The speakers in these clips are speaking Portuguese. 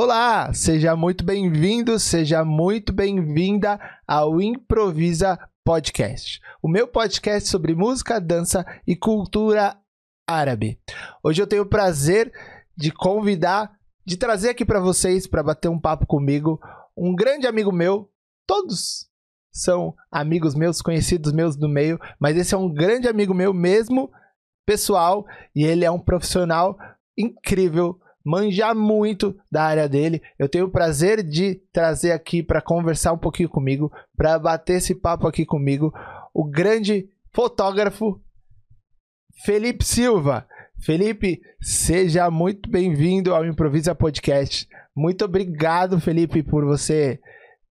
Olá, seja muito bem-vindo, seja muito bem-vinda ao Improvisa Podcast, o meu podcast sobre música, dança e cultura árabe. Hoje eu tenho o prazer de convidar, de trazer aqui para vocês, para bater um papo comigo, um grande amigo meu, todos são amigos meus, conhecidos meus do meio, mas esse é um grande amigo meu mesmo, pessoal, e ele é um profissional incrível, manja muito da área dele. Eu tenho o prazer de trazer aqui para conversar um pouquinho comigo, para bater esse papo aqui comigo, o grande fotógrafo Felipe Silva. Felipe, seja muito bem-vindo ao Improvisa Podcast. Muito obrigado, Felipe, por você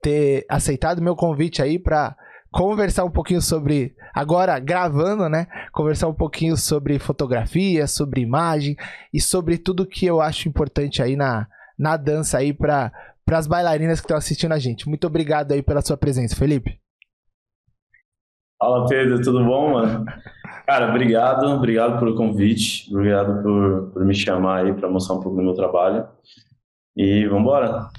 ter aceitado meu convite aí para conversar um pouquinho sobre agora gravando, né? Conversar um pouquinho sobre fotografia, sobre imagem e sobre tudo que eu acho importante aí na, na dança aí para as bailarinas que estão assistindo a gente. Muito obrigado aí pela sua presença, Felipe. Fala Pedro, tudo bom, mano? Cara, obrigado, obrigado pelo convite, obrigado por, por me chamar aí para mostrar um pouco do meu trabalho. E vambora.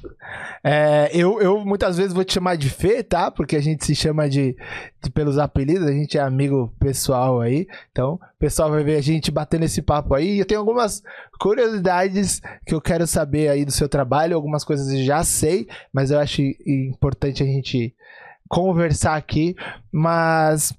É, eu, eu muitas vezes vou te chamar de Fê, tá? Porque a gente se chama de, de, pelos apelidos, a gente é amigo pessoal aí. Então, o pessoal vai ver a gente batendo esse papo aí. Eu tenho algumas curiosidades que eu quero saber aí do seu trabalho, algumas coisas eu já sei, mas eu acho importante a gente conversar aqui. Mas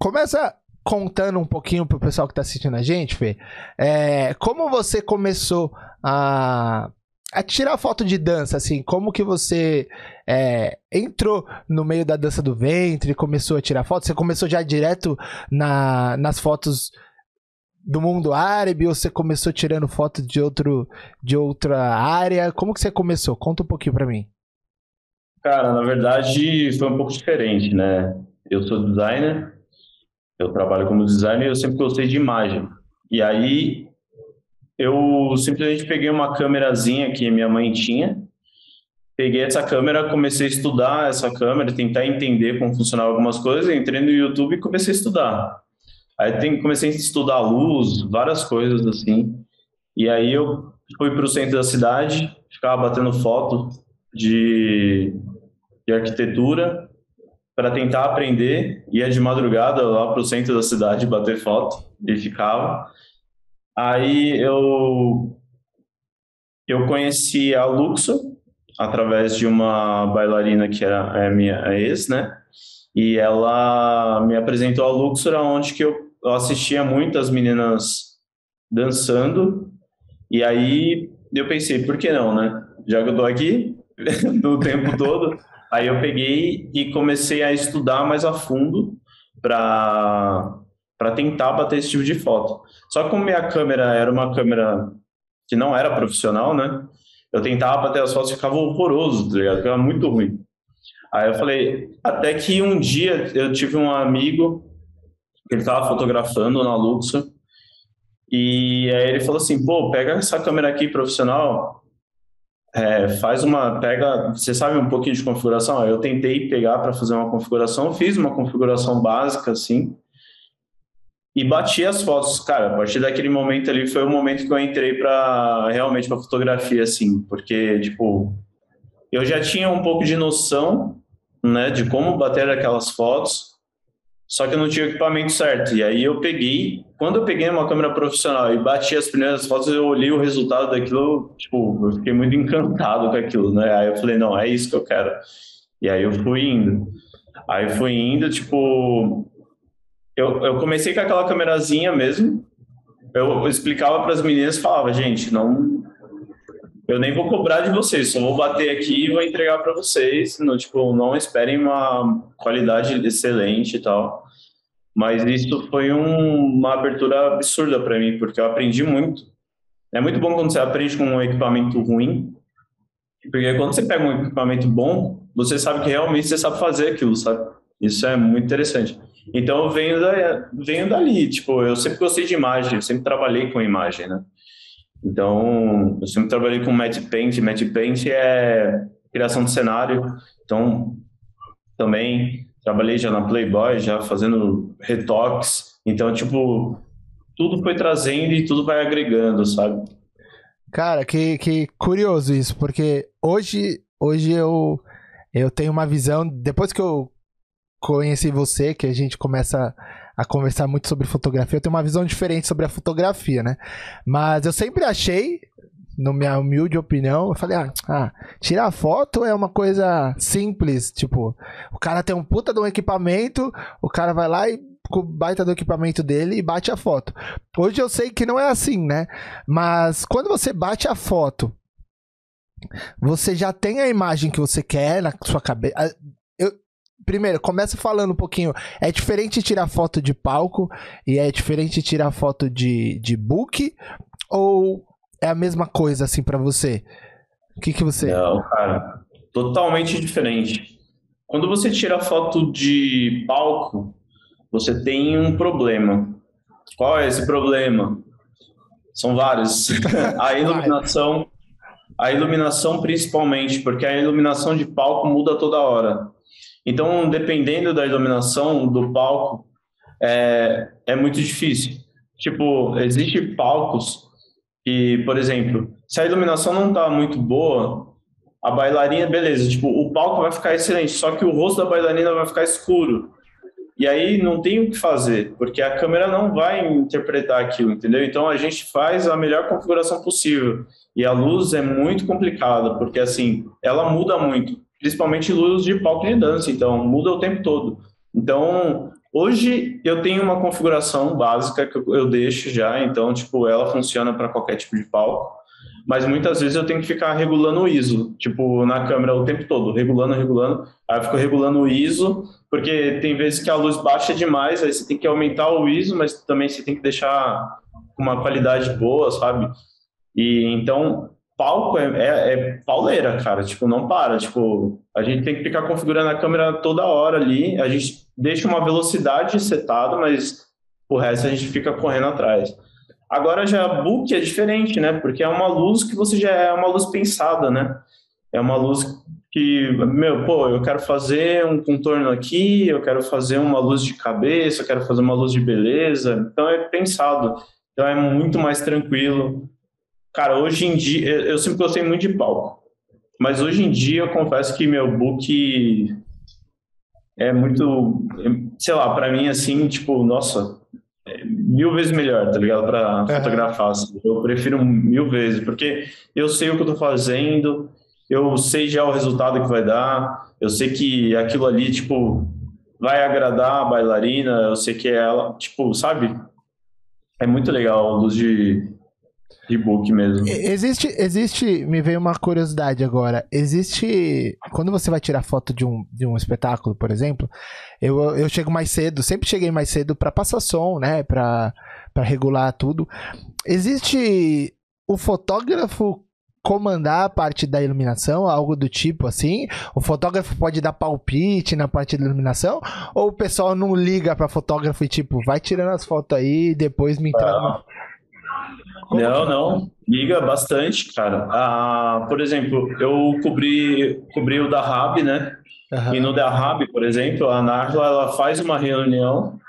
começa contando um pouquinho pro pessoal que tá assistindo a gente, Fê. É, como você começou a a tirar foto de dança, assim, como que você é, entrou no meio da dança do ventre, começou a tirar foto? Você começou já direto na, nas fotos do mundo árabe ou você começou tirando foto de outro de outra área? Como que você começou? Conta um pouquinho para mim. Cara, na verdade foi um pouco diferente, né? Eu sou designer, eu trabalho como designer e eu sempre gostei de imagem. E aí eu simplesmente peguei uma câmerazinha que minha mãe tinha, peguei essa câmera, comecei a estudar essa câmera, tentar entender como funcionava algumas coisas, entrei no YouTube e comecei a estudar. Aí tem, comecei a estudar luz, várias coisas assim. E aí eu fui para o centro da cidade, ficava batendo foto de, de arquitetura para tentar aprender. Ia de madrugada lá para o centro da cidade bater foto e ficava. Aí eu eu conheci a Luxo através de uma bailarina que era a minha ex, né? E ela me apresentou a Luxor, onde que eu, assistia muitas meninas dançando. E aí eu pensei, por que não, né? Já que eu tô aqui no tempo todo, aí eu peguei e comecei a estudar mais a fundo para para tentar bater esse tipo de foto. Só que como minha câmera era uma câmera que não era profissional, né? Eu tentava bater as fotos e ficava horroroso, tá ligado? Ficava muito ruim. Aí eu falei, até que um dia eu tive um amigo, ele estava fotografando na Luxor, e aí ele falou assim, pô, pega essa câmera aqui profissional, é, faz uma, pega, você sabe um pouquinho de configuração? Eu tentei pegar para fazer uma configuração, fiz uma configuração básica, assim, e bati as fotos. Cara, a partir daquele momento ali foi o momento que eu entrei para realmente para fotografia, assim, porque, tipo, eu já tinha um pouco de noção, né, de como bater aquelas fotos, só que eu não tinha o equipamento certo. E aí eu peguei, quando eu peguei uma câmera profissional e bati as primeiras fotos, eu olhei o resultado daquilo, tipo, eu fiquei muito encantado com aquilo, né? Aí eu falei, não, é isso que eu quero. E aí eu fui indo. Aí fui indo, tipo, eu, eu comecei com aquela câmerazinha mesmo. Eu explicava para as meninas, falava, gente, não, eu nem vou cobrar de vocês, só vou bater aqui e vou entregar para vocês. No, tipo, não esperem uma qualidade excelente e tal. Mas isso foi um, uma abertura absurda para mim, porque eu aprendi muito. É muito bom quando você aprende com um equipamento ruim, porque quando você pega um equipamento bom, você sabe que realmente você sabe fazer aquilo, sabe? Isso é muito interessante. Então eu venho, da, venho dali, tipo, eu sempre gostei de imagem, eu sempre trabalhei com imagem, né? Então, eu sempre trabalhei com Matte Paint, Matte Paint é criação de cenário, então também trabalhei já na Playboy, já fazendo retoques, então, tipo, tudo foi trazendo e tudo vai agregando, sabe? Cara, que, que curioso isso, porque hoje, hoje eu, eu tenho uma visão, depois que eu conheci você, que a gente começa a conversar muito sobre fotografia, eu tenho uma visão diferente sobre a fotografia, né? Mas eu sempre achei, na minha humilde opinião, eu falei, ah, ah, tirar foto é uma coisa simples, tipo, o cara tem um puta de um equipamento, o cara vai lá e com baita do equipamento dele e bate a foto. Hoje eu sei que não é assim, né? Mas quando você bate a foto, você já tem a imagem que você quer na sua cabeça. Primeiro, começa falando um pouquinho. É diferente tirar foto de palco e é diferente tirar foto de, de book? Ou é a mesma coisa assim para você? O que, que você. Não, cara, totalmente diferente. Quando você tira foto de palco, você tem um problema. Qual é esse problema? São vários. a iluminação, a iluminação principalmente, porque a iluminação de palco muda toda hora. Então, dependendo da iluminação do palco, é, é muito difícil. Tipo, existem palcos que, por exemplo, se a iluminação não está muito boa, a bailarina, beleza, tipo, o palco vai ficar excelente, só que o rosto da bailarina vai ficar escuro. E aí não tem o que fazer, porque a câmera não vai interpretar aquilo, entendeu? Então a gente faz a melhor configuração possível. E a luz é muito complicada, porque assim, ela muda muito, principalmente luz de palco de dança, então muda o tempo todo. Então, hoje eu tenho uma configuração básica que eu deixo já, então tipo, ela funciona para qualquer tipo de palco mas muitas vezes eu tenho que ficar regulando o ISO, tipo, na câmera o tempo todo, regulando, regulando. Aí eu fico regulando o ISO, porque tem vezes que a luz baixa demais, aí você tem que aumentar o ISO, mas também você tem que deixar uma qualidade boa, sabe? E então, palco é, é, é pauleira, cara, tipo, não para, tipo, a gente tem que ficar configurando a câmera toda hora ali, a gente deixa uma velocidade setada, mas o resto a gente fica correndo atrás. Agora já book é diferente, né? Porque é uma luz que você já é uma luz pensada, né? É uma luz que, meu, pô, eu quero fazer um contorno aqui, eu quero fazer uma luz de cabeça, eu quero fazer uma luz de beleza. Então é pensado. Então é muito mais tranquilo. Cara, hoje em dia, eu sempre gostei muito de palco. Mas hoje em dia eu confesso que meu book é muito, sei lá, para mim assim, tipo, nossa, mil vezes melhor, tá ligado? Para é. fotografar. Assim. Eu prefiro mil vezes, porque eu sei o que eu tô fazendo, eu sei já o resultado que vai dar, eu sei que aquilo ali, tipo, vai agradar a bailarina, eu sei que ela, tipo, sabe? É muito legal a luz de, de book mesmo. Existe, existe, me veio uma curiosidade agora. Existe, quando você vai tirar foto de um, de um espetáculo, por exemplo, eu, eu chego mais cedo, sempre cheguei mais cedo para passar som, né, para regular tudo. Existe o fotógrafo comandar a parte da iluminação, algo do tipo assim? O fotógrafo pode dar palpite na parte da iluminação? Ou o pessoal não liga para fotógrafo e tipo, vai tirando as fotos aí e depois me entrega. Não, que... não. Liga bastante, cara. Ah, por exemplo, eu cobri, cobri o da Rab, né? Uhum. E no da Rab, por exemplo, a Narla ela faz uma reunião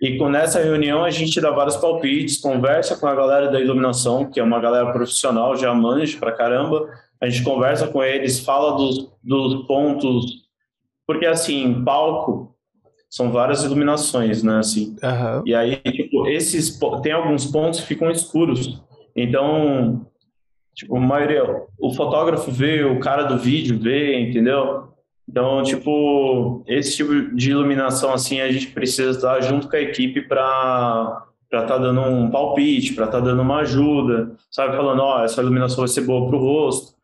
e com nessa reunião a gente dá vários palpites, conversa com a galera da iluminação, que é uma galera profissional, já manja pra caramba. A gente conversa com eles, fala dos, dos pontos, porque assim, palco são várias iluminações, né? Assim. Uhum. E aí, tipo, esses tem alguns pontos que ficam escuros. Então, tipo, a maioria, o fotógrafo vê, o cara do vídeo vê, entendeu? Então, tipo, esse tipo de iluminação assim, a gente precisa estar junto com a equipe para para estar tá dando um palpite, para estar tá dando uma ajuda, sabe? Falando, ó, oh, essa iluminação vai ser boa para o rosto,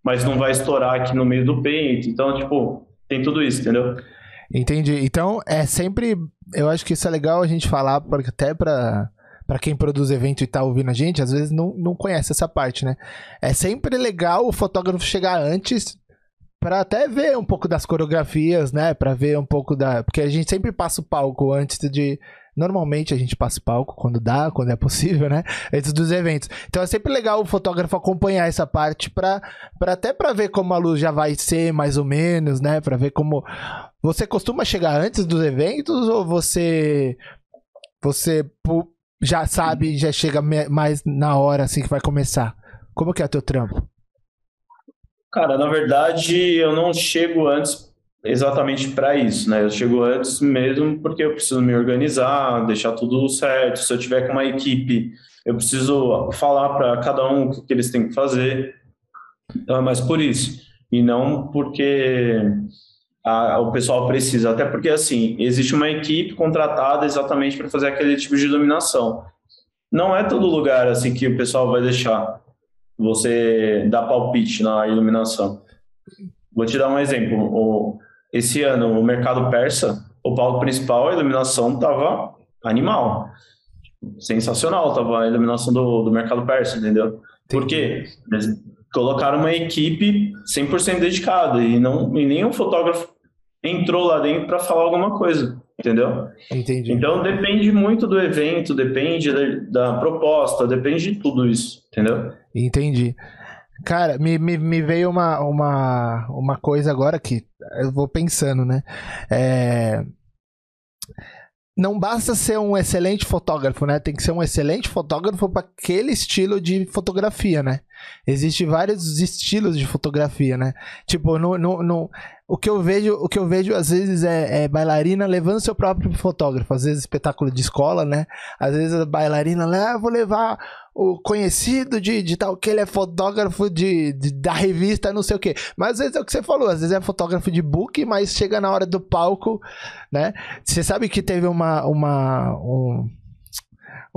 mas não vai estourar aqui no meio do peito. Então, tipo, tem tudo isso, entendeu? Entendi. Então, é sempre. Eu acho que isso é legal a gente falar, porque até para para quem produz evento e tá ouvindo a gente, às vezes não, não conhece essa parte, né? É sempre legal o fotógrafo chegar antes para até ver um pouco das coreografias, né? Para ver um pouco da, porque a gente sempre passa o palco antes de Normalmente a gente passa o palco quando dá, quando é possível, né? Antes dos eventos. Então é sempre legal o fotógrafo acompanhar essa parte para até para ver como a luz já vai ser mais ou menos, né? Para ver como você costuma chegar antes dos eventos ou você você já sabe, já chega mais na hora assim que vai começar? Como que é teu trampo? Cara, na verdade, eu não chego antes exatamente para isso, né? Eu chego antes mesmo porque eu preciso me organizar, deixar tudo certo. Se eu tiver com uma equipe, eu preciso falar para cada um o que eles têm que fazer. Então, é mais por isso. E não porque a, o pessoal precisa. Até porque, assim, existe uma equipe contratada exatamente para fazer aquele tipo de dominação. Não é todo lugar assim que o pessoal vai deixar você dar palpite na iluminação. Vou te dar um exemplo. O, esse ano, o mercado persa, o palco principal, a iluminação estava animal. Sensacional, estava a iluminação do, do mercado persa, entendeu? Por quê? Eles colocaram uma equipe 100% dedicada e, não, e nenhum fotógrafo entrou lá dentro para falar alguma coisa, entendeu? Entendi. Então depende muito do evento, depende da, da proposta, depende de tudo isso, entendeu? Entendi. Cara, me, me, me, veio uma, uma, uma coisa agora que eu vou pensando, né? É... Não basta ser um excelente fotógrafo, né? Tem que ser um excelente fotógrafo para aquele estilo de fotografia, né? Existem vários estilos de fotografia, né? Tipo, no, no, no, o que eu vejo, o que eu vejo às vezes é, é, bailarina levando seu próprio fotógrafo, às vezes espetáculo de escola, né? Às vezes a bailarina, ah, vou levar o conhecido de, de tal que ele é fotógrafo de, de, da revista, não sei o quê. Mas às vezes é o que você falou, às vezes é fotógrafo de book, mas chega na hora do palco, né? Você sabe que teve uma uma um,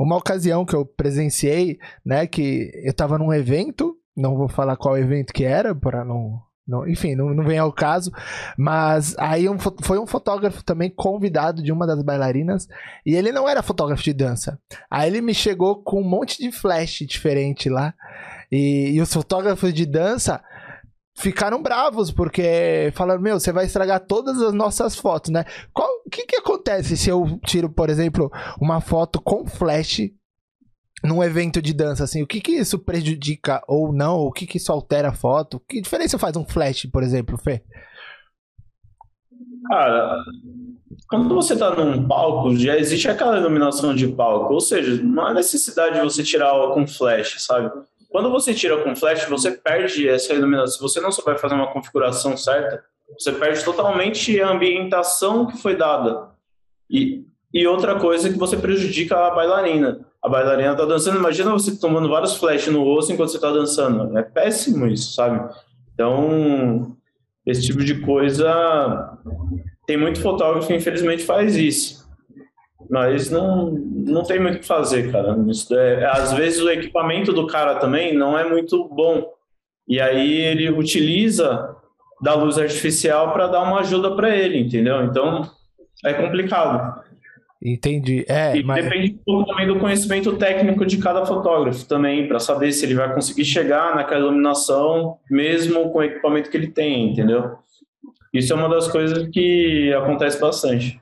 uma ocasião que eu presenciei, né, que eu tava num evento, não vou falar qual evento que era para não não, enfim, não, não vem ao caso. Mas aí um, foi um fotógrafo também convidado de uma das bailarinas. E ele não era fotógrafo de dança. Aí ele me chegou com um monte de flash diferente lá. E, e os fotógrafos de dança ficaram bravos, porque falaram, meu, você vai estragar todas as nossas fotos, né? O que, que acontece se eu tiro, por exemplo, uma foto com flash num evento de dança, assim, o que que isso prejudica ou não? O que que isso altera a foto? Que diferença faz um flash, por exemplo, Fê? Cara, quando você tá num palco, já existe aquela iluminação de palco, ou seja, não há necessidade de você tirar com flash, sabe? Quando você tira com flash, você perde essa iluminação. Se você não souber fazer uma configuração certa, você perde totalmente a ambientação que foi dada. E, e outra coisa é que você prejudica a bailarina a bailarina tá dançando, imagina você tomando vários flash no rosto enquanto você tá dançando. É péssimo isso, sabe? Então, esse tipo de coisa tem muito fotógrafo que infelizmente faz isso. Mas não, não tem muito o que fazer, cara. Isso é, às vezes o equipamento do cara também não é muito bom. E aí ele utiliza da luz artificial para dar uma ajuda para ele, entendeu? Então é complicado. Entendi. É, e mas... depende um pouco também do conhecimento técnico de cada fotógrafo também, para saber se ele vai conseguir chegar naquela iluminação, mesmo com o equipamento que ele tem, entendeu? Isso é uma das coisas que acontece bastante.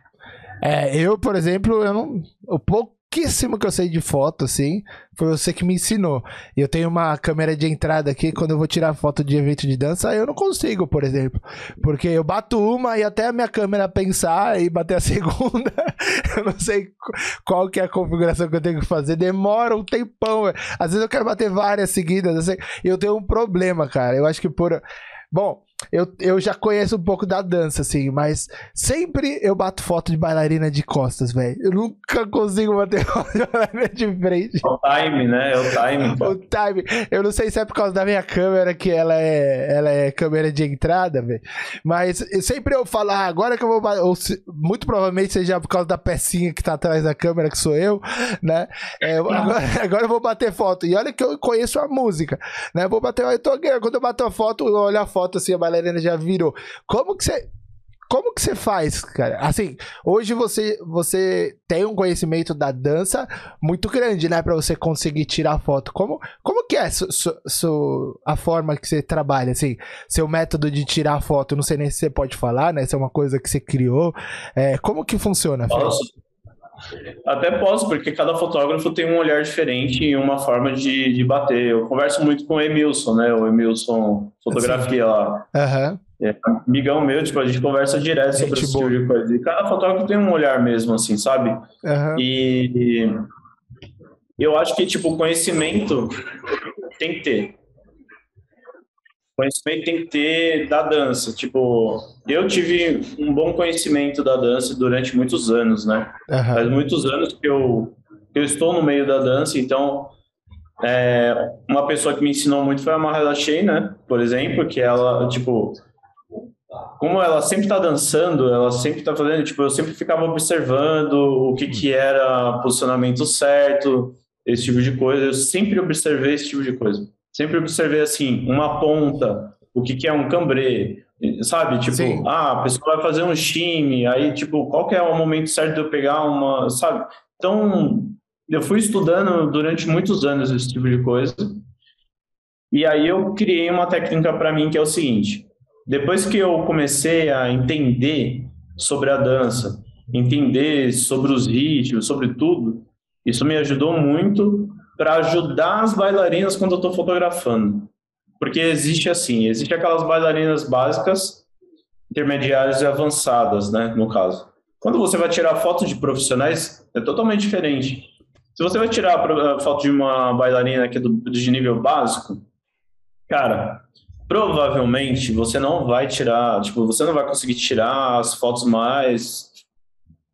É, eu, por exemplo, eu não. O pouquíssimo que eu sei de foto, assim, foi você que me ensinou. Eu tenho uma câmera de entrada aqui, quando eu vou tirar foto de evento de dança, eu não consigo, por exemplo. Porque eu bato uma e até a minha câmera pensar e bater a segunda, eu não sei qual que é a configuração que eu tenho que fazer, demora um tempão. Às vezes eu quero bater várias seguidas, assim, eu tenho um problema, cara. Eu acho que por. Bom, eu, eu já conheço um pouco da dança, assim, mas sempre eu bato foto de bailarina de costas, velho. Eu nunca consigo bater foto de bailarina de frente. É o time, né? É o time. o time. Eu não sei se é por causa da minha câmera, que ela é, ela é câmera de entrada, velho. Mas sempre eu falo, ah, agora que eu vou bater. Ou se, muito provavelmente seja por causa da pecinha que tá atrás da câmera, que sou eu, né? É, agora, agora, eu vou bater foto. E olha que eu conheço a música, né? Eu vou bater. Eu tô, quando eu bato a foto, eu olho a foto assim, a bailarina já virou. Como que você. Como que você faz, cara? Assim, hoje você você tem um conhecimento da dança muito grande, né, para você conseguir tirar foto. Como como que é su, su, su, a forma que você trabalha, assim, seu método de tirar foto? Não sei nem se você pode falar, né? Se é uma coisa que você criou. É, como que funciona? Posso. Até posso, porque cada fotógrafo tem um olhar diferente e uma forma de, de bater. Eu converso muito com o Emilson, né? O Emilson Fotografia Sim. lá. Uhum. É, amigão meu, tipo, a gente conversa direto sobre esse tipo de coisa. E cada fotógrafo tem um olhar mesmo, assim, sabe? Uhum. E eu acho que, tipo, o conhecimento tem que ter. Conhecimento tem que ter da dança. Tipo, eu tive um bom conhecimento da dança durante muitos anos, né? Uhum. Faz muitos anos que eu, que eu estou no meio da dança, então é, uma pessoa que me ensinou muito foi a Mahela Shea, né? Por exemplo, que ela, tipo, como ela sempre está dançando, ela sempre está fazendo, tipo, eu sempre ficava observando o que que era posicionamento certo, esse tipo de coisa, eu sempre observei esse tipo de coisa. Sempre observei, assim, uma ponta, o que que é um cambrê, sabe? Tipo, Sim. ah, a pessoa vai fazer um time, aí, tipo, qual que é o momento certo de eu pegar uma, sabe? Então, eu fui estudando durante muitos anos esse tipo de coisa, e aí eu criei uma técnica para mim que é o seguinte, depois que eu comecei a entender sobre a dança, entender sobre os ritmos, sobre tudo, isso me ajudou muito para ajudar as bailarinas quando eu estou fotografando. Porque existe assim, existe aquelas bailarinas básicas, intermediárias e avançadas, né, no caso. Quando você vai tirar foto de profissionais, é totalmente diferente. Se você vai tirar a foto de uma bailarina aqui do, de nível básico, cara, provavelmente você não vai tirar, tipo, você não vai conseguir tirar as fotos mais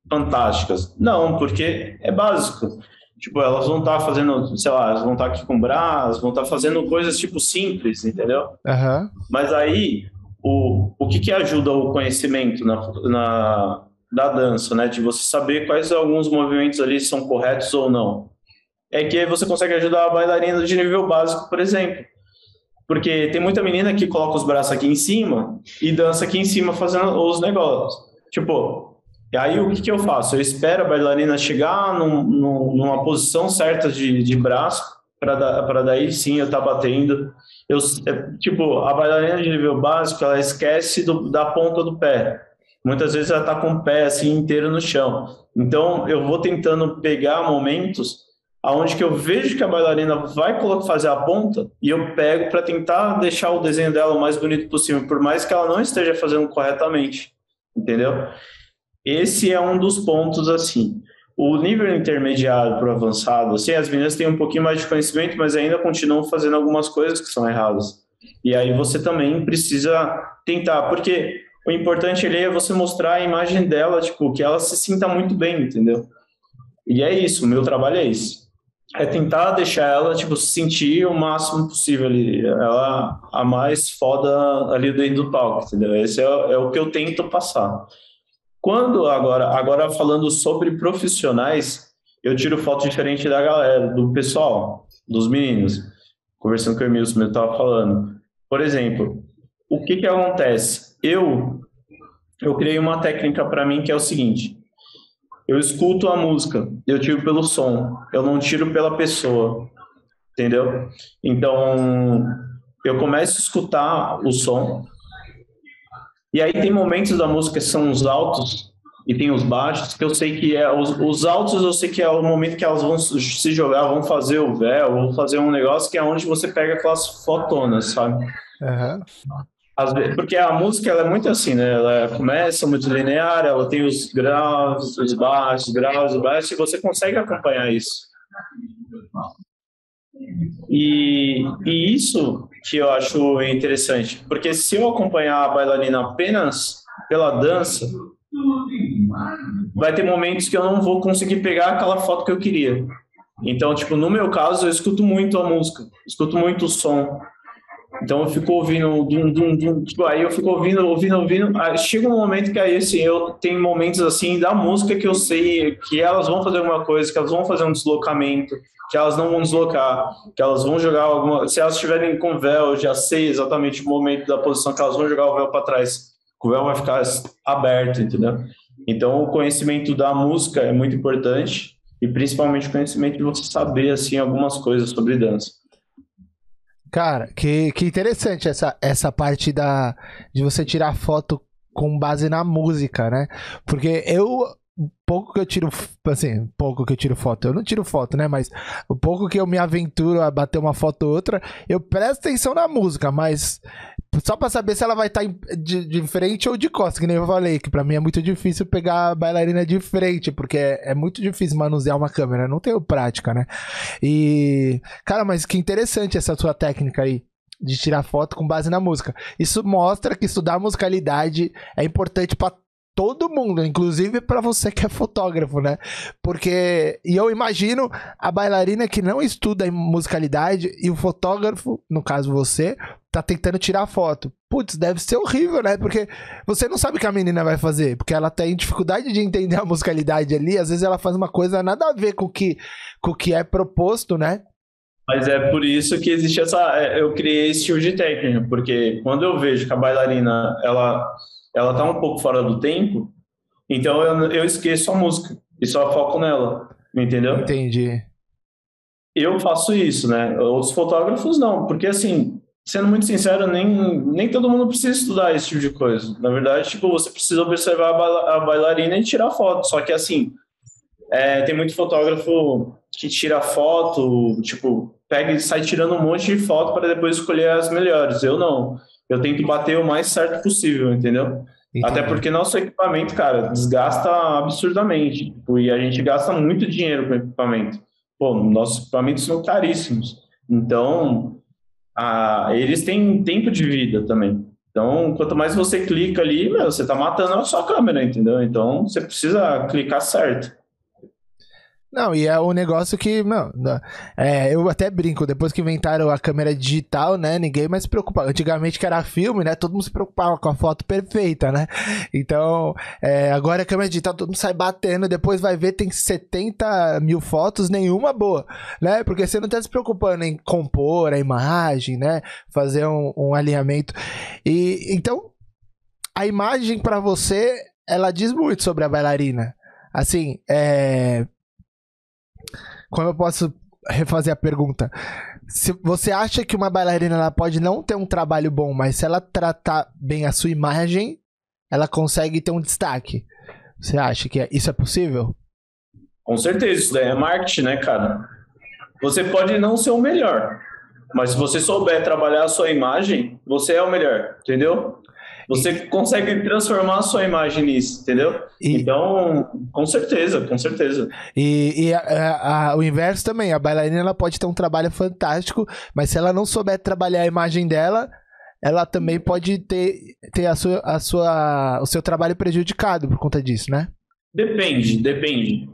fantásticas. Não, porque é básico. Tipo, elas vão estar tá fazendo, sei lá, elas vão estar tá aqui com braços, vão estar tá fazendo coisas, tipo, simples, entendeu? Uhum. Mas aí, o, o que que ajuda o conhecimento na, na, da dança, né? De você saber quais alguns movimentos ali são corretos ou não. É que aí você consegue ajudar a bailarina de nível básico, por exemplo. Porque tem muita menina que coloca os braços aqui em cima e dança aqui em cima fazendo os negócios. Tipo, e aí o que, que eu faço? Eu espero a bailarina chegar num, num, numa posição certa de, de braço para da, daí sim eu estar tá batendo. Eu, é, tipo, a bailarina de nível básico, ela esquece do, da ponta do pé. Muitas vezes ela está com o pé assim inteiro no chão. Então eu vou tentando pegar momentos aonde que eu vejo que a bailarina vai fazer a ponta e eu pego para tentar deixar o desenho dela o mais bonito possível, por mais que ela não esteja fazendo corretamente, entendeu? Esse é um dos pontos assim. O nível intermediário para o avançado, assim, as meninas têm um pouquinho mais de conhecimento, mas ainda continuam fazendo algumas coisas que são erradas. E aí você também precisa tentar, porque o importante ali é você mostrar a imagem dela, tipo, que ela se sinta muito bem, entendeu? E é isso, o meu trabalho é isso é tentar deixar ela, tipo, se sentir o máximo possível ali. Ela a mais foda ali dentro do palco, entendeu? Esse é, é o que eu tento passar. Quando agora, agora falando sobre profissionais, eu tiro foto diferente da galera, do pessoal, dos meninos. Conversando com o Emilson, eu estava falando. Por exemplo, o que que acontece? Eu eu criei uma técnica para mim que é o seguinte: eu escuto a música, eu tiro pelo som, eu não tiro pela pessoa, entendeu? Então, eu começo a escutar o som, e aí tem momentos da música que são os altos e tem os baixos, que eu sei que é. Os, os altos eu sei que é o momento que elas vão se jogar, vão fazer o véu, vão fazer um negócio que é onde você pega aquelas fotonas, sabe? Uhum. Vezes, porque a música ela é muito assim, né? Ela começa muito linear, ela tem os graus, os baixos, graus, baixos, e você consegue acompanhar isso. E, e isso que eu acho interessante, porque se eu acompanhar a bailarina apenas pela dança, vai ter momentos que eu não vou conseguir pegar aquela foto que eu queria. Então, tipo, no meu caso, eu escuto muito a música, escuto muito o som, então eu fico ouvindo, dum, dum, dum, tipo, aí eu fico ouvindo, ouvindo, ouvindo. Aí chega um momento que aí assim, eu tenho momentos assim da música que eu sei que elas vão fazer alguma coisa, que elas vão fazer um deslocamento, que elas não vão deslocar, que elas vão jogar alguma. Se elas estiverem com véu, eu já sei exatamente o momento da posição que elas vão jogar o véu para trás. O véu vai ficar aberto, entendeu? Então o conhecimento da música é muito importante e principalmente o conhecimento de você saber assim algumas coisas sobre dança. Cara, que, que interessante essa, essa parte da, de você tirar foto com base na música, né? Porque eu, pouco que eu tiro, assim, pouco que eu tiro foto, eu não tiro foto, né? Mas o pouco que eu me aventuro a bater uma foto ou outra, eu presto atenção na música, mas só pra saber se ela vai estar tá de, de frente ou de costas, que nem eu falei, que pra mim é muito difícil pegar a bailarina de frente, porque é, é muito difícil manusear uma câmera, não tenho prática, né? E, cara, mas que interessante essa sua técnica aí. de tirar foto com base na música. Isso mostra que estudar musicalidade é importante para todo mundo, inclusive para você que é fotógrafo, né? Porque e eu imagino a bailarina que não estuda musicalidade e o fotógrafo, no caso você, tá tentando tirar foto. Putz, deve ser horrível, né? Porque você não sabe o que a menina vai fazer, porque ela tem dificuldade de entender a musicalidade ali, às vezes ela faz uma coisa nada a ver com o que com o que é proposto, né? Mas é por isso que existe essa. É, eu criei esse tipo de técnica, porque quando eu vejo que a bailarina ela ela tá um pouco fora do tempo, então eu, eu esqueço a música e só foco nela, entendeu? Entendi. Eu faço isso, né? Outros fotógrafos não, porque assim, sendo muito sincero, nem, nem todo mundo precisa estudar esse tipo de coisa. Na verdade, tipo, você precisa observar a, bailarina e tirar foto. Só que assim, é, tem muito fotógrafo que tira foto, tipo, pega e sai tirando um monte de foto para depois escolher as melhores. Eu não eu tento bater o mais certo possível, entendeu? Entendi. Até porque nosso equipamento, cara, desgasta absurdamente. Tipo, e a gente gasta muito dinheiro com equipamento. Pô, nossos equipamentos são caríssimos. Então, a, eles têm tempo de vida também. Então, quanto mais você clica ali, meu, você tá matando a sua câmera, entendeu? Então, você precisa clicar certo. Não, e é um negócio que, não, é, eu até brinco, depois que inventaram a câmera digital, né, ninguém mais se preocupa. Antigamente que era filme, né, todo mundo se preocupava com a foto perfeita, né? Então, é, agora a câmera digital, todo mundo sai batendo, depois vai ver, tem 70 mil fotos, nenhuma boa, né? Porque você não tá se preocupando em compor a imagem, né? Fazer um, um alinhamento. E, então, a imagem para você, ela diz muito sobre a bailarina. Assim, é como eu posso refazer a pergunta? Se você acha que uma bailarina ela pode não ter um trabalho bom, mas se ela tratar bem a sua imagem, ela consegue ter um destaque. Você acha que isso é possível? Com certeza, isso daí é marketing, né, cara? Você pode não ser o melhor, mas se você souber trabalhar a sua imagem, você é o melhor, entendeu? Você consegue transformar a sua imagem nisso, entendeu? E... Então, com certeza, com certeza. E, e a, a, o inverso também, a bailarina ela pode ter um trabalho fantástico, mas se ela não souber trabalhar a imagem dela, ela também pode ter, ter a sua, a sua, o seu trabalho prejudicado por conta disso, né? Depende, depende.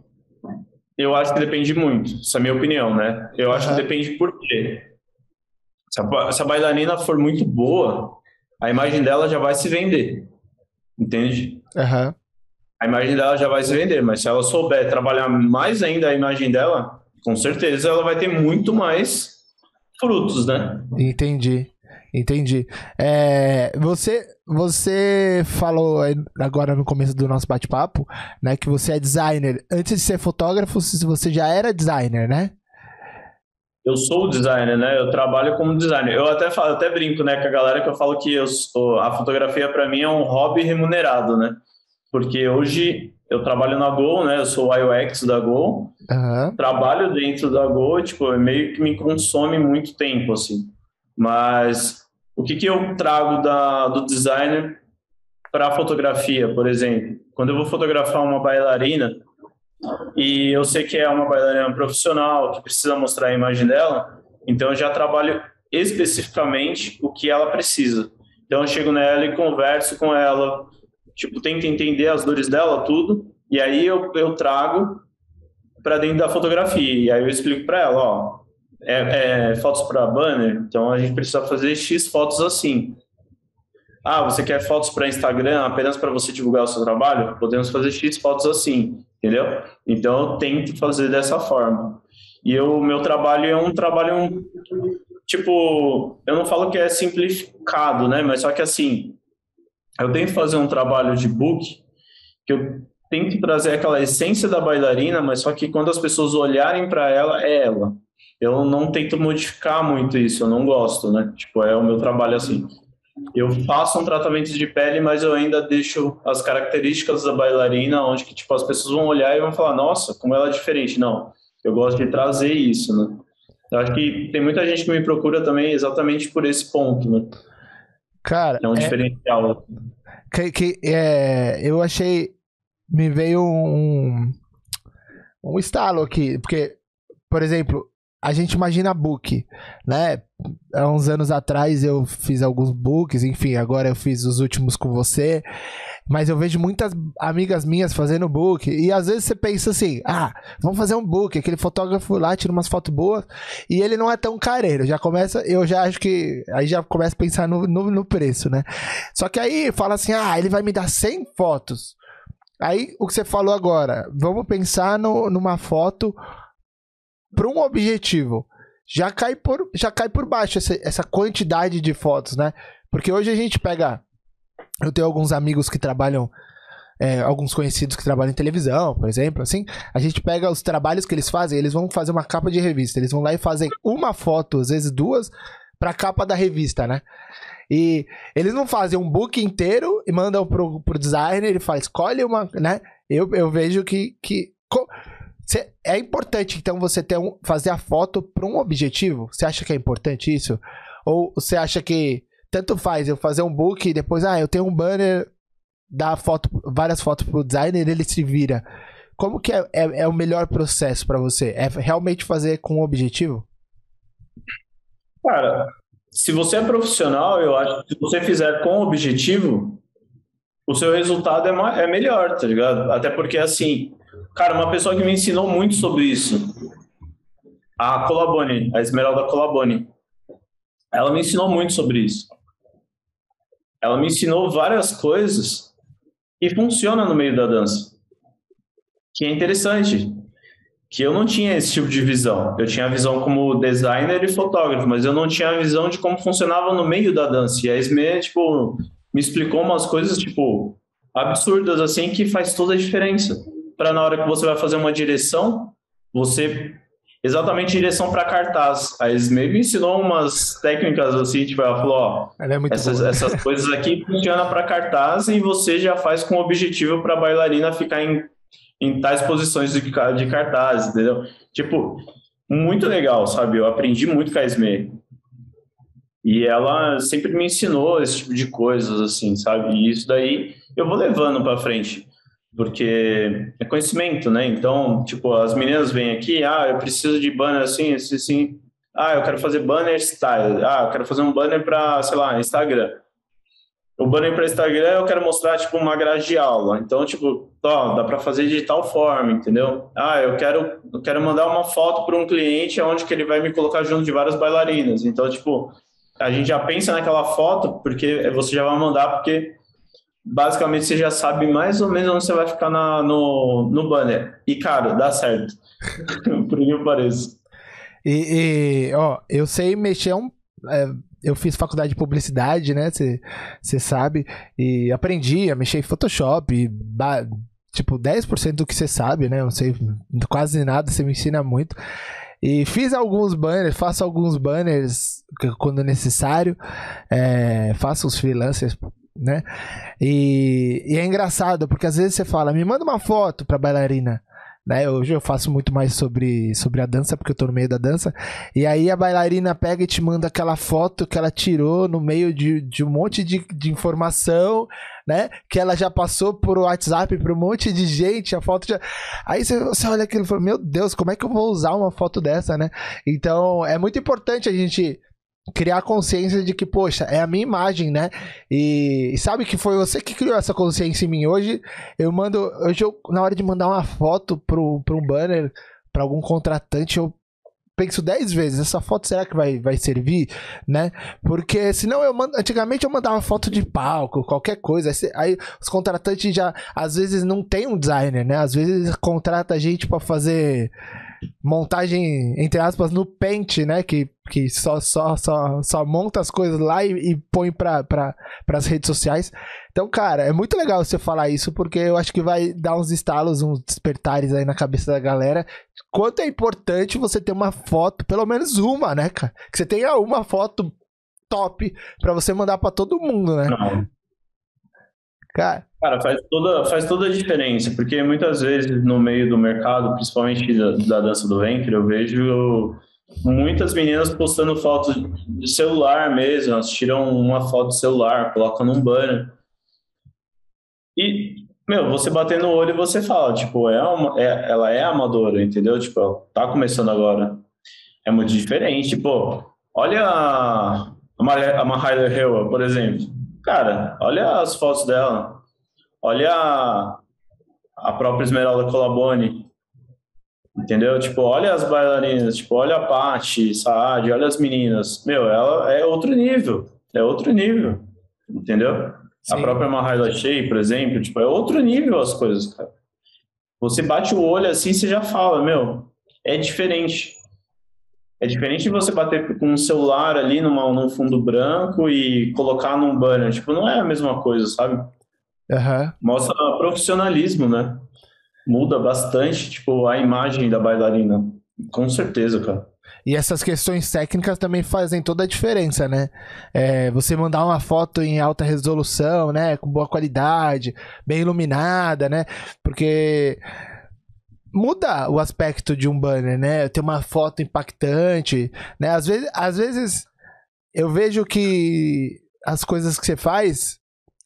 Eu acho que depende muito, essa é a minha opinião, né? Eu acho uhum. que depende por quê. Se a, se a bailarina for muito boa, a imagem dela já vai se vender. Entende? Uhum. A imagem dela já vai se vender, mas se ela souber trabalhar mais ainda a imagem dela, com certeza ela vai ter muito mais frutos, né? Entendi. Entendi. É, você, você falou agora no começo do nosso bate-papo, né, que você é designer. Antes de ser fotógrafo, você já era designer, né? Eu sou designer, né? Eu trabalho como designer. Eu até falo, até brinco, né, com a galera que eu falo que eu sou, a fotografia para mim é um hobby remunerado, né? Porque hoje eu trabalho na Go, né? Eu sou o UX da Go. Uhum. Trabalho dentro da Go, tipo, meio que me consome muito tempo, assim. Mas o que que eu trago da, do designer para fotografia, por exemplo? Quando eu vou fotografar uma bailarina, e eu sei que é uma bailarina profissional que precisa mostrar a imagem dela, então eu já trabalho especificamente o que ela precisa. Então eu chego nela e converso com ela, tipo, tento entender as dores dela, tudo, e aí eu, eu trago para dentro da fotografia. E aí eu explico para ela, ó, é, é fotos para banner, então a gente precisa fazer X fotos assim. Ah, você quer fotos para Instagram apenas para você divulgar o seu trabalho? Podemos fazer X fotos assim entendeu? Então eu tento fazer dessa forma. E o meu trabalho é um trabalho tipo, eu não falo que é simplificado, né, mas só que assim, eu tento fazer um trabalho de book que eu tento trazer aquela essência da bailarina, mas só que quando as pessoas olharem para ela, é ela. Eu não tento modificar muito isso, eu não gosto, né? Tipo, é o meu trabalho assim eu faço um tratamento de pele, mas eu ainda deixo as características da bailarina, onde que tipo as pessoas vão olhar e vão falar, nossa, como ela é diferente. Não, eu gosto de trazer isso, né? Eu acho que tem muita gente que me procura também exatamente por esse ponto, né? Cara, é um é... diferencial. Que, que é, eu achei, me veio um um estalo aqui, porque, por exemplo, a gente imagina book, né? Há uns anos atrás eu fiz alguns books, enfim, agora eu fiz os últimos com você. Mas eu vejo muitas amigas minhas fazendo book. E às vezes você pensa assim: ah, vamos fazer um book. Aquele fotógrafo lá tira umas fotos boas. E ele não é tão careiro. Já começa, eu já acho que. Aí já começa a pensar no, no, no preço, né? Só que aí fala assim: ah, ele vai me dar 100 fotos. Aí o que você falou agora, vamos pensar no, numa foto para um objetivo. Já cai por, já cai por baixo essa, essa quantidade de fotos, né? Porque hoje a gente pega eu tenho alguns amigos que trabalham, é, alguns conhecidos que trabalham em televisão, por exemplo, assim. A gente pega os trabalhos que eles fazem, eles vão fazer uma capa de revista. Eles vão lá e fazem uma foto, às vezes duas, pra capa da revista, né? E eles não fazem um book inteiro e mandam pro, pro designer, ele fala, escolhe uma, né? Eu, eu vejo que, que cê, é importante, então, você ter um, fazer a foto para um objetivo? Você acha que é importante isso? Ou você acha que tanto faz eu fazer um book e depois, ah, eu tenho um banner, dá foto, várias fotos pro designer, ele se vira. Como que é, é, é o melhor processo para você? É realmente fazer com um objetivo? Cara, se você é profissional, eu acho que se você fizer com objetivo, o seu resultado é, é melhor, tá ligado? Até porque, assim, cara, uma pessoa que me ensinou muito sobre isso, a Colabone, a Esmeralda Colabone, ela me ensinou muito sobre isso ela me ensinou várias coisas e funciona no meio da dança. Que é interessante. Que eu não tinha esse tipo de visão. Eu tinha a visão como designer e fotógrafo, mas eu não tinha a visão de como funcionava no meio da dança. E a Esme, tipo, me explicou umas coisas, tipo, absurdas, assim, que faz toda a diferença. Para na hora que você vai fazer uma direção, você exatamente direção para cartaz. A Esme me ensinou umas técnicas assim, tipo, ela falou, ó, ela é essas, essas coisas aqui funcionam para cartaz e você já faz com objetivo para a bailarina ficar em, em tais posições de, de cartaz, entendeu? Tipo, muito legal, sabe? Eu aprendi muito com a Esme. E ela sempre me ensinou esse tipo de coisas, assim, sabe? E isso daí eu vou levando para frente porque é conhecimento, né? Então, tipo, as meninas vêm aqui, ah, eu preciso de banner assim, assim, assim. Ah, eu quero fazer banner style. Ah, eu quero fazer um banner para, sei lá, Instagram. O banner para Instagram eu quero mostrar tipo uma grade de aula. Então, tipo, ó, dá para fazer de tal forma, entendeu? Ah, eu quero eu quero mandar uma foto para um cliente onde que ele vai me colocar junto de várias bailarinas. Então, tipo, a gente já pensa naquela foto porque você já vai mandar porque basicamente você já sabe mais ou menos onde você vai ficar na, no, no banner. E, cara, dá certo. Por que pareça. E, e, ó, eu sei mexer um. É, eu fiz faculdade de publicidade, né? Você sabe. E aprendi a mexer em Photoshop. Ba, tipo, 10% do que você sabe, né? Eu não sei quase nada, você me ensina muito. E fiz alguns banners, faço alguns banners quando necessário. É, faço os freelancers né? E, e, é engraçado, porque às vezes você fala, me manda uma foto pra bailarina. Né? Hoje eu faço muito mais sobre, sobre a dança, porque eu tô no meio da dança. E aí a bailarina pega e te manda aquela foto que ela tirou no meio de, de um monte de, de informação, né? Que ela já passou por WhatsApp para um monte de gente, a foto já. Aí você, você olha aquilo e fala, meu Deus, como é que eu vou usar uma foto dessa, né? Então é muito importante a gente criar consciência de que, poxa, é a minha imagem, né? E, sabe que foi você que criou essa consciência em mim. Hoje eu mando, hoje eu, na hora de mandar uma foto pro, pro um banner, para algum contratante, eu penso dez vezes, essa foto será que vai, vai servir, né? Porque senão eu mando, antigamente eu mandava foto de palco, qualquer coisa, aí os contratantes já às vezes não tem um designer, né? Às vezes contrata a gente para fazer montagem, entre aspas, no Paint, né? Que, que só, só, só, só monta as coisas lá e, e põe para pra, as redes sociais. Então, cara, é muito legal você falar isso, porque eu acho que vai dar uns estalos, uns despertares aí na cabeça da galera. Quanto é importante você ter uma foto, pelo menos uma, né, cara? Que você tenha uma foto top para você mandar para todo mundo, né? Não. Cara, Cara, faz toda, faz toda a diferença, porque muitas vezes no meio do mercado, principalmente da, da dança do ventre, eu vejo muitas meninas postando fotos de celular mesmo, elas tiram uma foto de celular, colocam num banner. E, meu, você bater no olho e você fala, tipo, é uma, é, ela é amadora, entendeu? Tipo, ela tá começando agora. é muito diferente. Pô, olha a, a Mahalia Hill, por exemplo. Cara, olha as fotos dela. Olha a, a própria Esmeralda Colabone. Entendeu? Tipo, olha as bailarinas, tipo, olha a Paty, Saad, olha as meninas. Meu, ela é outro nível. É outro nível. Entendeu? Sim. A própria Mahalia Shea, por exemplo, tipo, é outro nível as coisas, cara. Você bate o olho assim, você já fala, meu, é diferente. É diferente de você bater com um celular ali numa, num fundo branco e colocar num banner. Tipo, não é a mesma coisa, sabe? Uhum. Mostra profissionalismo, né? Muda bastante, tipo, a imagem da bailarina. Com certeza, cara. E essas questões técnicas também fazem toda a diferença, né? É, você mandar uma foto em alta resolução, né? Com boa qualidade, bem iluminada, né? Porque muda o aspecto de um banner, né? Ter uma foto impactante, né? Às vezes, às vezes eu vejo que as coisas que você faz,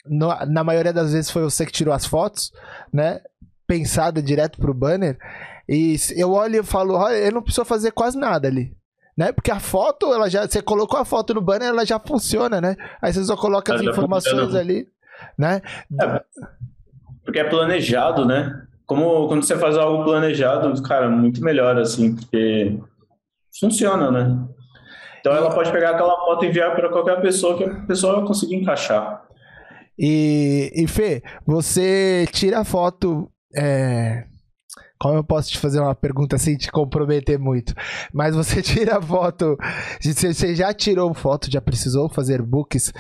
no, na maioria das vezes foi você que tirou as fotos, né? Pensada direto pro banner. E eu olho e falo, olha, eu não preciso fazer quase nada ali. Né? Porque a foto, ela já. Você colocou a foto no banner, ela já funciona, né? Aí você só coloca as informações ali, né? É, porque é planejado, né? Como quando você faz algo planejado, cara, muito melhor, assim, porque funciona, né? Então ela pode pegar aquela foto e enviar para qualquer pessoa que a pessoa vai conseguir encaixar. E, e Fê, você tira a foto. É... Como eu posso te fazer uma pergunta sem te comprometer muito? Mas você tira foto. Você já tirou foto, já precisou fazer books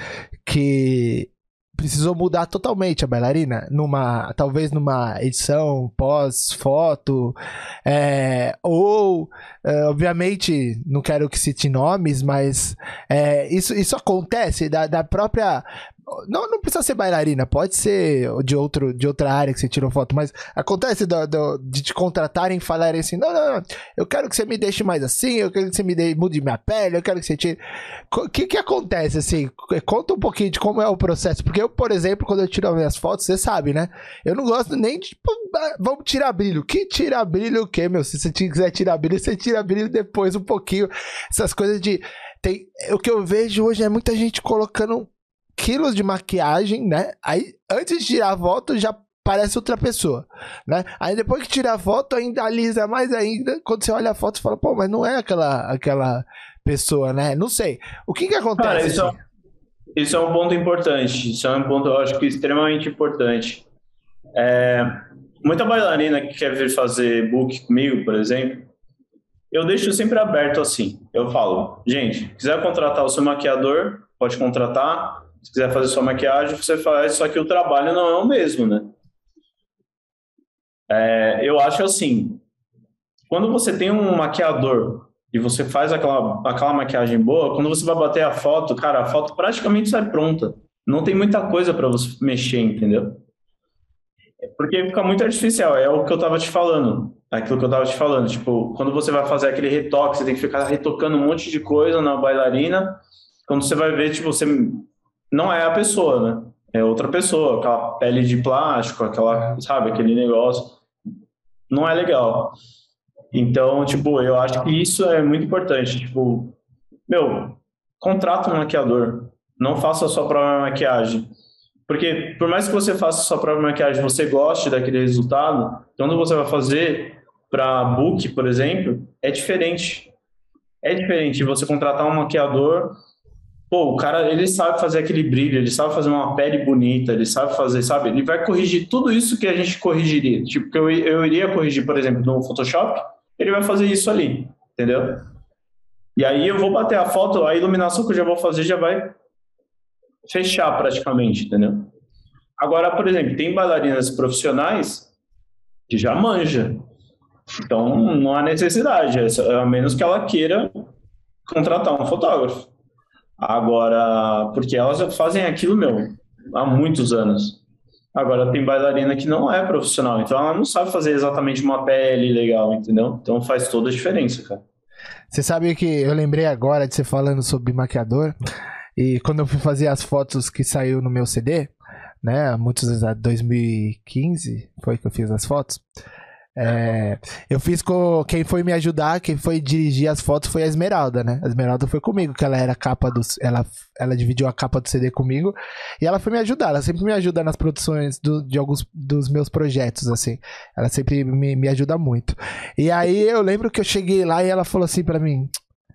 que precisou mudar totalmente a bailarina numa talvez numa edição pós foto é, ou é, obviamente não quero que cite nomes mas é, isso, isso acontece da, da própria não, não precisa ser bailarina, pode ser de, outro, de outra área que você tirou foto, mas acontece do, do, de te contratarem e falarem assim: não, não, não, eu quero que você me deixe mais assim, eu quero que você me dê, mude minha pele, eu quero que você tire. O que que acontece assim? Conta um pouquinho de como é o processo, porque eu, por exemplo, quando eu tiro as minhas fotos, você sabe, né? Eu não gosto nem de. Tipo, ah, vamos tirar brilho. Que tirar brilho o quê, meu? Se você quiser tirar brilho, você tira brilho depois um pouquinho. Essas coisas de. Tem, o que eu vejo hoje é muita gente colocando quilos de maquiagem, né? Aí, antes de tirar a foto, já parece outra pessoa, né? Aí depois que tira a foto, ainda alisa mais ainda. Quando você olha a foto, você fala, pô, mas não é aquela, aquela pessoa, né? Não sei. O que que acontece? Cara, isso, é, isso é um ponto importante. Isso é um ponto, eu acho que extremamente importante. É, muita bailarina que quer vir fazer book comigo, por exemplo, eu deixo sempre aberto assim. Eu falo, gente, quiser contratar o seu maquiador, pode contratar. Se quiser fazer sua maquiagem, você faz, só que o trabalho não é o mesmo, né? É, eu acho assim, quando você tem um maquiador e você faz aquela, aquela maquiagem boa, quando você vai bater a foto, cara, a foto praticamente sai pronta. Não tem muita coisa para você mexer, entendeu? Porque fica muito artificial, é o que eu tava te falando. Aquilo que eu tava te falando, tipo, quando você vai fazer aquele retoque, você tem que ficar retocando um monte de coisa na bailarina. Quando você vai ver, tipo, você não é a pessoa, né? É outra pessoa, aquela pele de plástico, aquela, sabe, aquele negócio. Não é legal. Então, tipo, eu acho que isso é muito importante. Tipo, meu, contrata um maquiador. Não faça sua própria maquiagem. Porque, por mais que você faça sua própria maquiagem, você goste daquele resultado, quando você vai fazer para book, por exemplo, é diferente. É diferente você contratar um maquiador pô, o cara, ele sabe fazer aquele brilho, ele sabe fazer uma pele bonita, ele sabe fazer, sabe? Ele vai corrigir tudo isso que a gente corrigiria. Tipo, que eu, eu iria corrigir, por exemplo, no Photoshop, ele vai fazer isso ali, entendeu? E aí eu vou bater a foto, a iluminação que eu já vou fazer já vai fechar praticamente, entendeu? Agora, por exemplo, tem bailarinas profissionais que já manja. Então, não há necessidade, a menos que ela queira contratar um fotógrafo. Agora, porque elas fazem aquilo, meu, há muitos anos. Agora, tem bailarina que não é profissional, então ela não sabe fazer exatamente uma pele legal, entendeu? Então faz toda a diferença, cara. Você sabe que eu lembrei agora de você falando sobre maquiador, e quando eu fui fazer as fotos que saiu no meu CD, né, muitos anos, 2015 foi que eu fiz as fotos, É, eu fiz com. Quem foi me ajudar, quem foi dirigir as fotos foi a Esmeralda, né? A Esmeralda foi comigo, que ela era capa do. Ela, ela dividiu a capa do CD comigo. E ela foi me ajudar. Ela sempre me ajuda nas produções do, de alguns dos meus projetos, assim. Ela sempre me, me ajuda muito. E aí eu lembro que eu cheguei lá e ela falou assim para mim: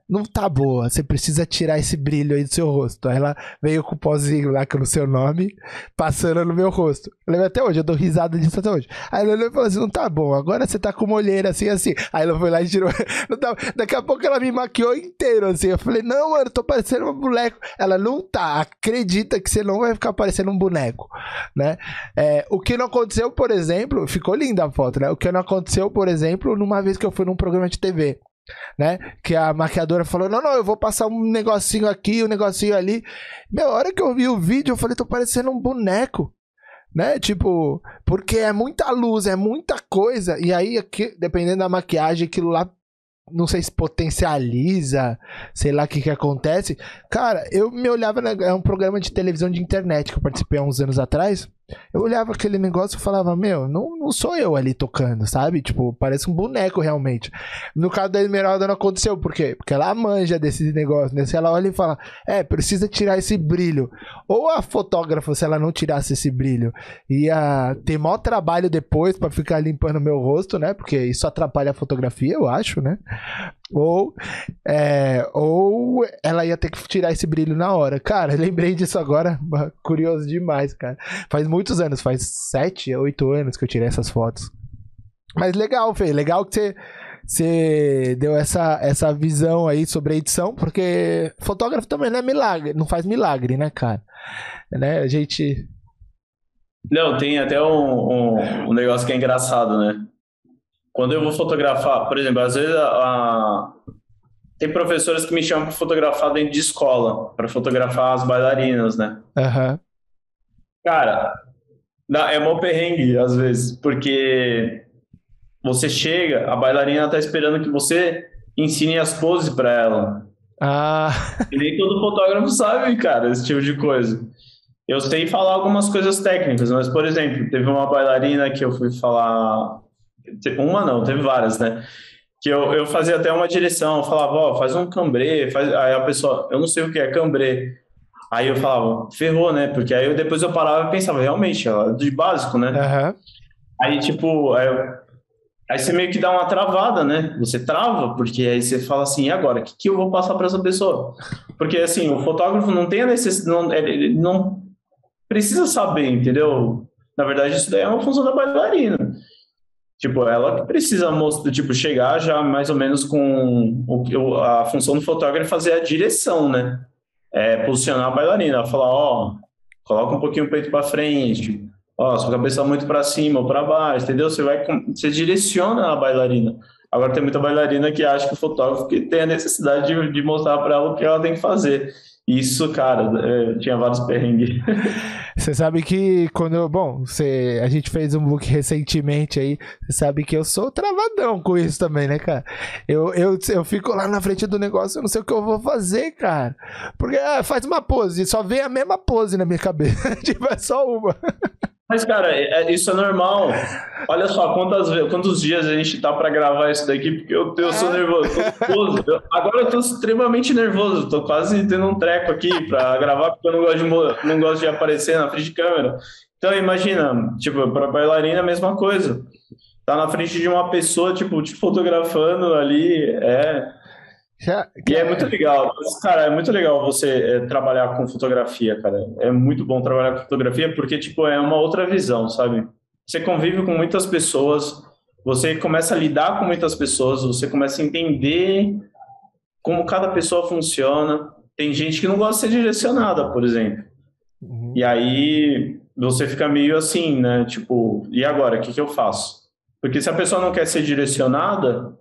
não tá boa, você precisa tirar esse brilho aí do seu rosto. Aí ela veio com o pozinho lá com o seu nome, passando no meu rosto. Eu lembro até hoje, eu dou risada disso até hoje. Aí ela falou assim: não tá bom, agora você tá com uma olheira assim, assim. Aí ela foi lá e tirou. Tá... Daqui a pouco ela me maquiou inteiro, assim. Eu falei: não, mano, tô parecendo um boneco. Ela não tá, acredita que você não vai ficar parecendo um boneco, né? É, o que não aconteceu, por exemplo, ficou linda a foto, né? O que não aconteceu, por exemplo, numa vez que eu fui num programa de TV né? Que a maquiadora falou: não, não, eu vou passar um negocinho aqui, um negocinho ali. Meu, a hora que eu vi o vídeo, eu falei: tô parecendo um boneco. Né? Tipo, porque é muita luz, é muita coisa. E aí, aqui, dependendo da maquiagem, aquilo lá não sei se potencializa, sei lá o que que acontece. Cara, eu me olhava, na, é um programa de televisão de internet que eu participei há uns anos atrás. Eu olhava aquele negócio e falava, meu, não, não sou eu ali tocando, sabe? Tipo, parece um boneco realmente. No caso da Esmeralda não aconteceu, por quê? Porque ela manja desse negócio, né? Se ela olha e fala, é, precisa tirar esse brilho. Ou a fotógrafa, se ela não tirasse esse brilho, ia ter maior trabalho depois para ficar limpando meu rosto, né? Porque isso atrapalha a fotografia, eu acho, né? Ou, é, ou ela ia ter que tirar esse brilho na hora. Cara, lembrei disso agora, curioso demais, cara. Faz muitos anos, faz sete, oito anos que eu tirei essas fotos. Mas legal, Fê, legal que você, você deu essa, essa visão aí sobre a edição, porque fotógrafo também não é milagre, não faz milagre, né, cara? Né, a gente... Não, tem até um, um, um negócio que é engraçado, né? Quando eu vou fotografar, por exemplo, às vezes a, a... tem professores que me chamam para fotografar dentro de escola, para fotografar as bailarinas, né? Uhum. Cara, é mó perrengue às vezes, porque você chega, a bailarina tá esperando que você ensine as poses para ela. Ah. E nem todo fotógrafo sabe, cara, esse tipo de coisa. Eu sei falar algumas coisas técnicas, mas, por exemplo, teve uma bailarina que eu fui falar uma não, teve várias, né? Que eu, eu fazia até uma direção, eu falava, ó, oh, faz um cambrê, faz... aí a pessoa, eu não sei o que é cambrê. Aí eu falava, ferrou, né? Porque aí eu, depois eu parava e pensava, realmente, ó, de básico, né? Uhum. Aí, tipo, aí, aí, você meio que dá uma travada, né? Você trava, porque aí você fala assim, e agora? O que, que eu vou passar para essa pessoa? Porque, assim, o fotógrafo não tem a necessidade, não, ele não precisa saber, entendeu? Na verdade, isso daí é uma função da bailarina. Tipo, ela que precisa mostrar, tipo, chegar já mais ou menos com o, a função do fotógrafo é fazer a direção, né? É posicionar a bailarina, falar, ó, coloca um pouquinho o peito para frente, ó, sua cabeça muito para cima ou para baixo, entendeu? Você vai, você direciona a bailarina. Agora tem muita bailarina que acha que o fotógrafo que tem a necessidade de, de mostrar para ela o que ela tem que fazer. Isso, cara, é, tinha vários perrengues. Você sabe que quando. Bom, você, a gente fez um book recentemente aí. Você sabe que eu sou travadão com isso também, né, cara? Eu, eu, eu fico lá na frente do negócio, eu não sei o que eu vou fazer, cara. Porque ah, faz uma pose, só vem a mesma pose na minha cabeça. tipo, é só uma. Mas, cara, é, é, isso é normal. Olha só quantas, quantos dias a gente tá para gravar isso daqui, porque eu, eu sou é. nervoso. Eu, agora eu tô extremamente nervoso. Tô quase tendo um treco aqui para gravar, porque eu não gosto, de, não gosto de aparecer na frente de câmera. Então, imagina, tipo, para bailarina, a mesma coisa. Tá na frente de uma pessoa, tipo, te fotografando ali, é e é muito legal, cara, é muito legal você é, trabalhar com fotografia, cara. É muito bom trabalhar com fotografia porque, tipo, é uma outra visão, sabe? Você convive com muitas pessoas, você começa a lidar com muitas pessoas, você começa a entender como cada pessoa funciona. Tem gente que não gosta de ser direcionada, por exemplo. Uhum. E aí você fica meio assim, né? Tipo, e agora, o que, que eu faço? Porque se a pessoa não quer ser direcionada,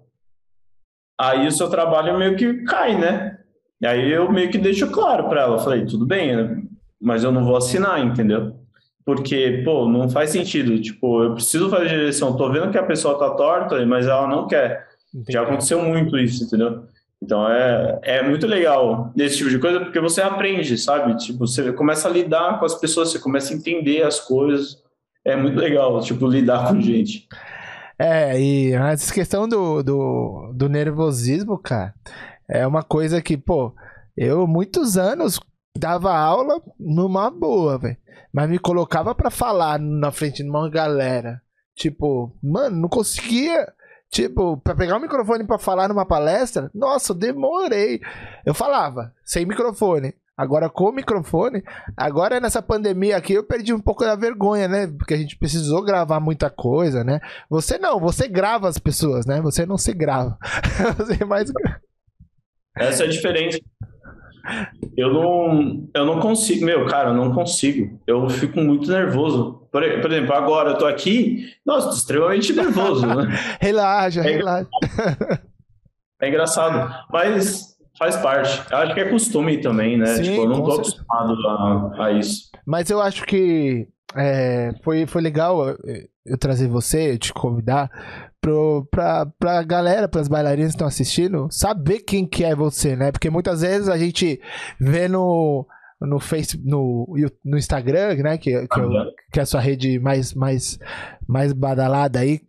Aí o seu trabalho meio que cai, né? E aí eu meio que deixo claro para ela, falei, tudo bem, mas eu não vou assinar, entendeu? Porque, pô, não faz sentido. Tipo, eu preciso fazer direção, tô vendo que a pessoa tá torta, mas ela não quer. Entendi. Já aconteceu muito isso, entendeu? Então é, é muito legal esse tipo de coisa, porque você aprende, sabe? Tipo, você começa a lidar com as pessoas, você começa a entender as coisas. É muito legal, tipo, lidar com gente. É, e essa questão do, do, do nervosismo, cara, é uma coisa que, pô, eu muitos anos dava aula numa boa, velho. Mas me colocava para falar na frente de uma galera. Tipo, mano, não conseguia. Tipo, pra pegar o microfone para falar numa palestra, nossa, demorei. Eu falava, sem microfone. Agora com o microfone, agora nessa pandemia aqui eu perdi um pouco da vergonha, né? Porque a gente precisou gravar muita coisa, né? Você não, você grava as pessoas, né? Você não se grava. você mais Essa é a diferença. Eu não, eu não consigo, meu, cara, eu não consigo. Eu fico muito nervoso. Por, por exemplo, agora eu tô aqui, nossa, tô extremamente nervoso, né? relaxa, é, relaxa. É engraçado, mas Faz parte. Eu acho que é costume também, né? Sim, tipo, eu não tô certeza. acostumado a, a, isso. Mas eu acho que é, foi, foi legal eu trazer você, eu te convidar pro, pra, pra galera, pras bailarinas que estão assistindo, saber quem que é você, né? Porque muitas vezes a gente vê no no Facebook, no, no Instagram, né, que, que, uhum. que é a sua rede mais, mais, mais badalada aí,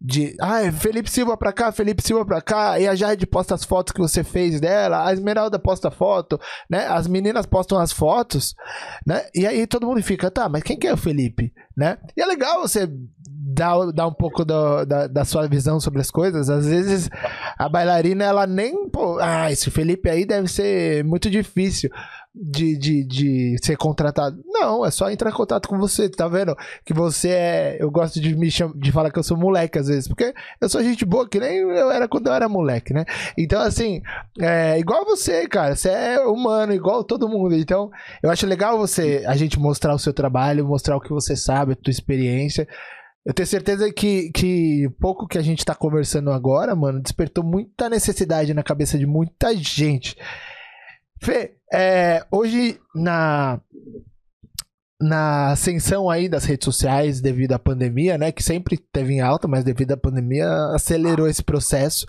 de ah, Felipe Silva pra cá, Felipe Silva pra cá, e a Jade posta as fotos que você fez dela, a Esmeralda posta foto, né? As meninas postam as fotos, né? E aí todo mundo fica, tá, mas quem que é o Felipe, né? E é legal você dar, dar um pouco do, da, da sua visão sobre as coisas. Às vezes a bailarina, ela nem, pô, ah, esse Felipe aí deve ser muito difícil de, de, de ser contratado. Não, é só entrar em contato com você, tá vendo? Que você é. Eu gosto de me cham... de falar que eu sou moleque às vezes, porque eu sou gente boa, que nem eu era quando eu era moleque, né? Então, assim, é igual você, cara. Você é humano, igual todo mundo. Então, eu acho legal você, a gente mostrar o seu trabalho, mostrar o que você sabe, a tua experiência. Eu tenho certeza que, que pouco que a gente tá conversando agora, mano, despertou muita necessidade na cabeça de muita gente. Fê, é, hoje na na ascensão aí das redes sociais devido à pandemia, né, que sempre teve em alta, mas devido à pandemia acelerou esse processo.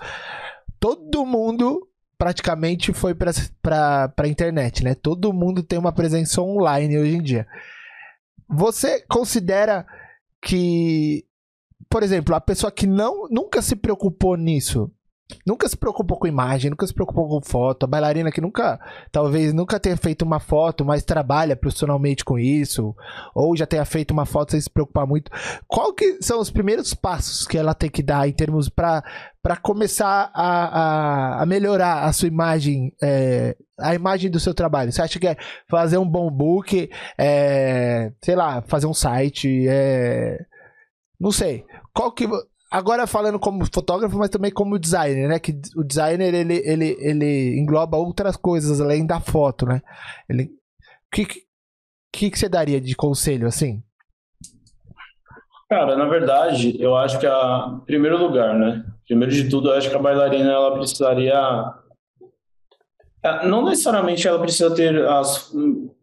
Todo mundo praticamente foi para a internet, né? Todo mundo tem uma presença online hoje em dia. Você considera que, por exemplo, a pessoa que não nunca se preocupou nisso, nunca se preocupou com imagem, nunca se preocupou com foto. A bailarina que nunca, talvez nunca tenha feito uma foto, mas trabalha profissionalmente com isso, ou já tenha feito uma foto sem se preocupar muito. Qual que são os primeiros passos que ela tem que dar em termos para para começar a, a, a, melhorar a sua imagem, é, a imagem do seu trabalho? Você acha que é fazer um bom book, é, sei lá, fazer um site, é, não sei. Qual que Agora falando como fotógrafo, mas também como designer, né? Que o designer ele, ele, ele engloba outras coisas além da foto, né? Ele, que, que que você daria de conselho assim? Cara, na verdade, eu acho que a primeiro lugar, né? Primeiro de tudo, eu acho que a bailarina ela precisaria é, não necessariamente ela precisa ter as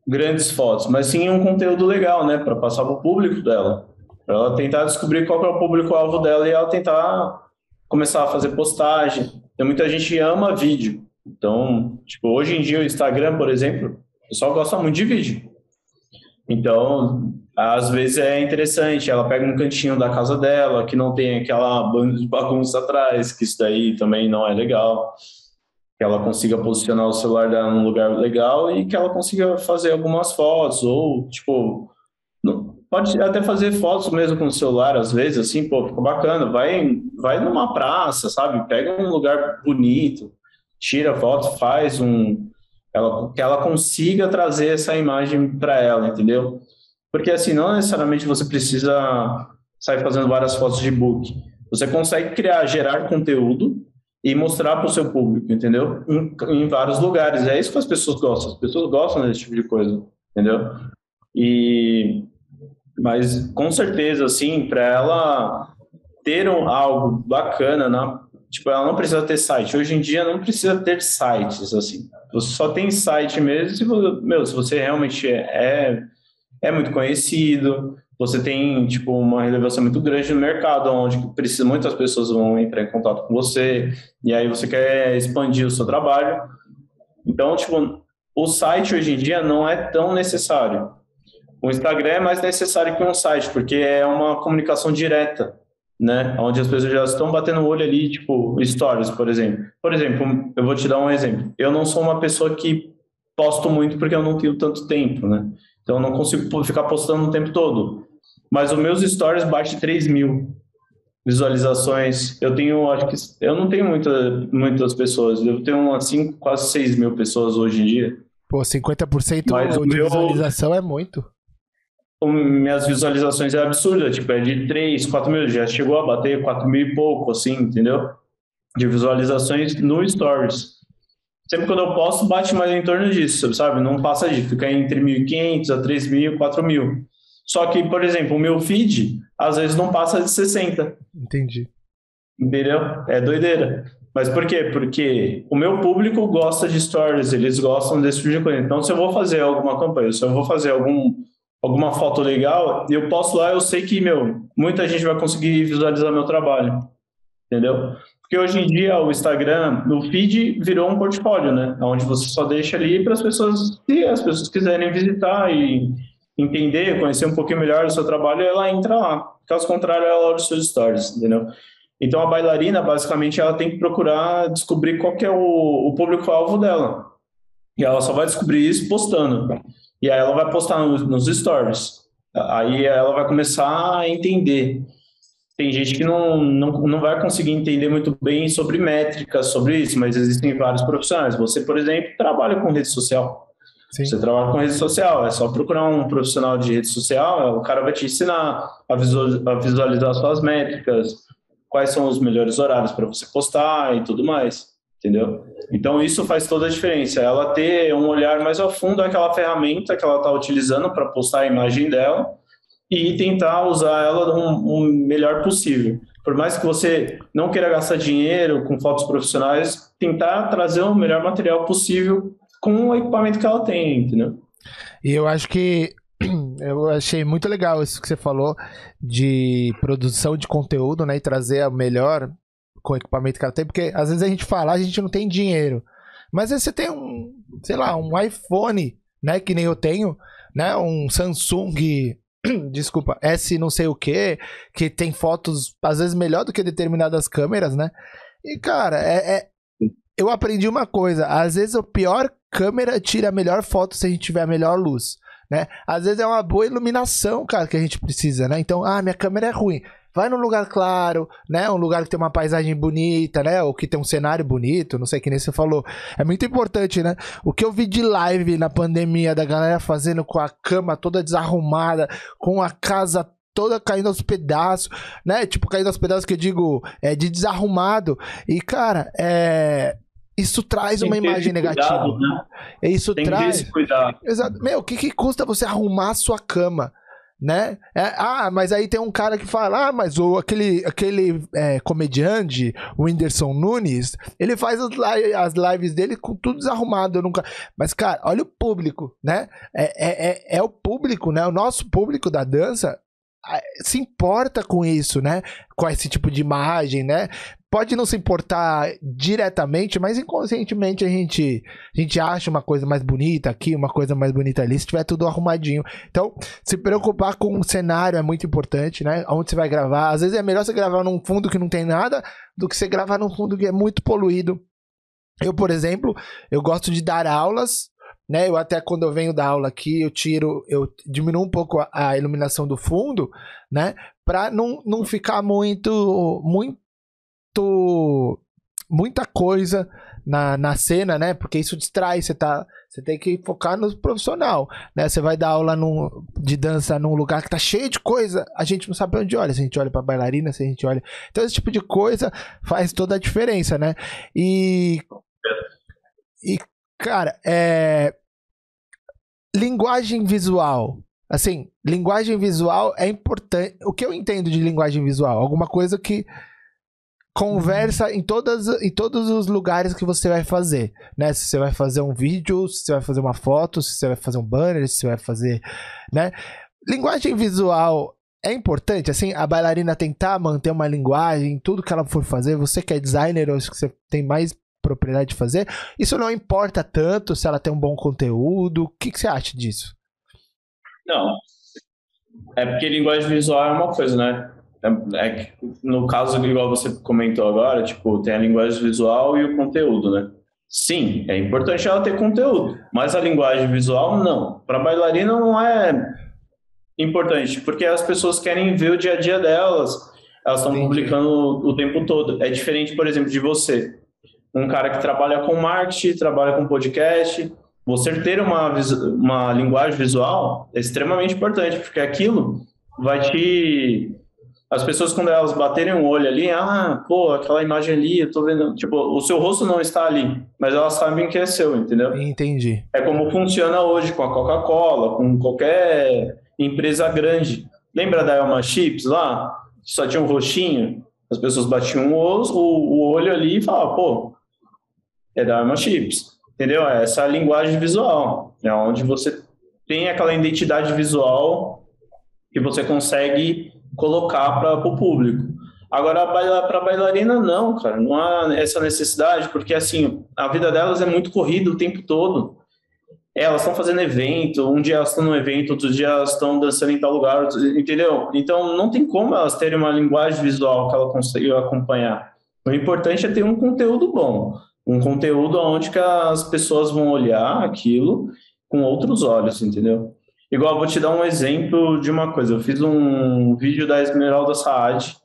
grandes fotos, mas sim um conteúdo legal, né, para passar para o público dela para ela tentar descobrir qual é o público-alvo dela e ela tentar começar a fazer postagem. Tem muita gente ama vídeo. Então, tipo, hoje em dia o Instagram, por exemplo, o pessoal gosta muito de vídeo. Então, às vezes é interessante, ela pega um cantinho da casa dela, que não tem aquela banda de bagunça atrás, que isso daí também não é legal. Que ela consiga posicionar o celular dela num lugar legal e que ela consiga fazer algumas fotos, ou, tipo, Pode até fazer fotos mesmo com o celular, às vezes, assim, pô, fica bacana. Vai, vai numa praça, sabe? Pega um lugar bonito, tira foto, faz um. Ela, que ela consiga trazer essa imagem para ela, entendeu? Porque, assim, não necessariamente você precisa sair fazendo várias fotos de book. Você consegue criar, gerar conteúdo e mostrar para o seu público, entendeu? Em, em vários lugares. É isso que as pessoas gostam. As pessoas gostam desse tipo de coisa, entendeu? E mas com certeza, assim, para ela ter um, algo bacana, na, tipo, ela não precisa ter site. Hoje em dia não precisa ter sites, assim. Você só tem site mesmo se, meu, se você realmente é, é muito conhecido, você tem, tipo, uma relevância muito grande no mercado, onde precisa, muitas pessoas vão entrar em contato com você, e aí você quer expandir o seu trabalho. Então, tipo, o site hoje em dia não é tão necessário. O Instagram é mais necessário que um site, porque é uma comunicação direta. né? Onde as pessoas já estão batendo o olho ali, tipo, stories, por exemplo. Por exemplo, eu vou te dar um exemplo. Eu não sou uma pessoa que posto muito porque eu não tenho tanto tempo, né? Então eu não consigo ficar postando o tempo todo. Mas os meus stories bate 3 mil visualizações. Eu tenho, acho que eu não tenho muita, muitas pessoas. Eu tenho assim quase 6 mil pessoas hoje em dia. Pô, 50% Mas de meu... visualização é muito minhas visualizações é absurda, tipo, é de 3, 4 mil, já chegou a bater 4 mil e pouco, assim, entendeu? De visualizações no Stories. Sempre quando eu posto, bate mais em torno disso, sabe? Não passa de ficar entre 1.500 a 3.000, 4.000. Só que, por exemplo, o meu feed, às vezes não passa de 60. Entendi. Entendeu? É doideira. Mas por quê? Porque o meu público gosta de stories, eles gostam desse tipo de coisa. Então, se eu vou fazer alguma campanha, se eu vou fazer algum alguma foto legal, eu posto lá, eu sei que, meu, muita gente vai conseguir visualizar meu trabalho. Entendeu? Porque hoje em dia o Instagram, no feed, virou um portfólio, né? Onde você só deixa ali para as pessoas, se as pessoas quiserem visitar e entender, conhecer um pouquinho melhor o seu trabalho, ela entra lá. Caso contrário, ela olha os seus stories, entendeu? Então a bailarina, basicamente, ela tem que procurar descobrir qual que é o, o público-alvo dela. E ela só vai descobrir isso postando. E aí ela vai postar nos, stories. Aí ela vai começar a entender. Tem gente que não, não, não vai conseguir entender muito bem sobre métricas, sobre isso, mas existem vários profissionais. Você, por exemplo, trabalha com rede social. Sim. Você trabalha com rede social, é só procurar um profissional de rede social, o cara vai te ensinar a visualizar suas métricas, quais são os melhores horários para você postar e tudo mais entendeu? Então isso faz toda a diferença. Ela ter um olhar mais a fundo daquela ferramenta que ela está utilizando para postar a imagem dela e tentar usar ela o um, melhor possível. Por mais que você não queira gastar dinheiro com fotos profissionais, tentar trazer o melhor material possível com o equipamento que ela tem, entendeu? E eu acho que eu achei muito legal isso que você falou de produção de conteúdo, né? E trazer o melhor com o equipamento que ela tem, porque às vezes a gente fala, a gente não tem dinheiro. Mas você tem um, sei lá, um iPhone, né, que nem eu tenho, né, um Samsung, desculpa, S não sei o que, que tem fotos às vezes melhor do que determinadas câmeras, né? E cara, é, é eu aprendi uma coisa, às vezes a pior câmera tira a melhor foto se a gente tiver a melhor luz. Né? Às vezes é uma boa iluminação, cara, que a gente precisa, né? Então, ah, minha câmera é ruim. Vai num lugar claro, né? Um lugar que tem uma paisagem bonita, né? Ou que tem um cenário bonito, não sei que nem você falou. É muito importante, né? O que eu vi de live na pandemia da galera fazendo com a cama toda desarrumada, com a casa toda caindo aos pedaços, né? Tipo, caindo aos pedaços que eu digo é, de desarrumado. E, cara, é. Isso traz uma imagem negativa. Cuidado, né? Isso Tem traz. Exato. Meu, o que, que custa você arrumar a sua cama? Né? É, ah, mas aí tem um cara que fala, ah, mas o, aquele, aquele é, comediante, o Whindersson Nunes, ele faz as, li as lives dele com tudo desarrumado. Eu nunca... Mas, cara, olha o público, né? É, é, é, é o público, né? O nosso público da dança se importa com isso, né? Com esse tipo de imagem, né? pode não se importar diretamente, mas inconscientemente a gente, a gente acha uma coisa mais bonita aqui, uma coisa mais bonita ali, se tiver tudo arrumadinho. Então, se preocupar com o cenário é muito importante, né? Onde você vai gravar. Às vezes é melhor você gravar num fundo que não tem nada do que você gravar num fundo que é muito poluído. Eu, por exemplo, eu gosto de dar aulas, né? Eu até quando eu venho dar aula aqui, eu tiro, eu diminuo um pouco a, a iluminação do fundo, né? Para não, não ficar muito muito muita coisa na, na cena, né? Porque isso distrai, você tá, você tem que focar no profissional, né? Você vai dar aula num, de dança num lugar que tá cheio de coisa, a gente não sabe pra onde olha, se a gente olha para bailarina, se a gente olha. Então esse tipo de coisa faz toda a diferença, né? E e cara, é linguagem visual. Assim, linguagem visual é importante. O que eu entendo de linguagem visual? Alguma coisa que conversa em, todas, em todos os lugares que você vai fazer, né? Se você vai fazer um vídeo, se você vai fazer uma foto, se você vai fazer um banner, se você vai fazer, né? Linguagem visual é importante, assim, a bailarina tentar manter uma linguagem, tudo que ela for fazer, você que é designer, ou que você tem mais propriedade de fazer, isso não importa tanto se ela tem um bom conteúdo, o que, que você acha disso? Não, é porque linguagem visual é uma coisa, né? É, é, no caso, igual você comentou agora, tipo, tem a linguagem visual e o conteúdo, né? Sim, é importante ela ter conteúdo, mas a linguagem visual não. Para bailarina não é importante, porque as pessoas querem ver o dia a dia delas, elas estão publicando o tempo todo. É diferente, por exemplo, de você, um cara que trabalha com marketing, trabalha com podcast, você ter uma, uma linguagem visual é extremamente importante, porque aquilo vai te as pessoas quando elas baterem o um olho ali, ah, pô, aquela imagem ali, eu tô vendo, tipo, o seu rosto não está ali, mas elas sabem que é seu, entendeu? Entendi. É como funciona hoje com a Coca-Cola, com qualquer empresa grande. Lembra da Elma Chips lá? Só tinha um roxinho, as pessoas batiam o olho ali e falavam, pô, é da Elma Chips, entendeu? É essa linguagem visual, é onde você tem aquela identidade visual que você consegue colocar para o público. Agora, para bailarina, não, cara, não há essa necessidade, porque assim, a vida delas é muito corrida o tempo todo. Elas estão fazendo evento, um dia elas estão no evento, outro dia elas estão dançando em tal lugar, entendeu? Então, não tem como elas terem uma linguagem visual que ela consiga acompanhar. O importante é ter um conteúdo bom, um conteúdo onde que as pessoas vão olhar aquilo com outros olhos, entendeu? Igual, vou te dar um exemplo de uma coisa. Eu fiz um vídeo da Esmeralda Saad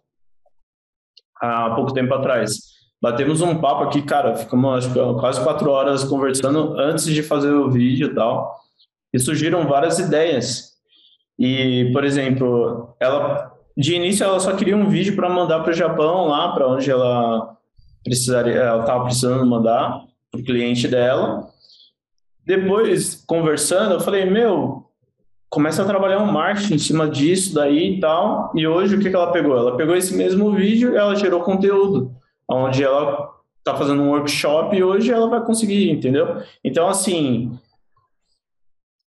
há pouco tempo atrás. Batemos um papo aqui, cara, ficamos quase quatro horas conversando antes de fazer o vídeo e tal. E surgiram várias ideias. E, por exemplo, ela de início ela só queria um vídeo para mandar para o Japão, lá para onde ela precisaria, ela estava precisando mandar para o cliente dela. Depois, conversando, eu falei, meu, começa a trabalhar um marketing em cima disso daí e tal. E hoje o que, que ela pegou? Ela pegou esse mesmo vídeo e ela gerou conteúdo, onde ela está fazendo um workshop e hoje ela vai conseguir, entendeu? Então, assim,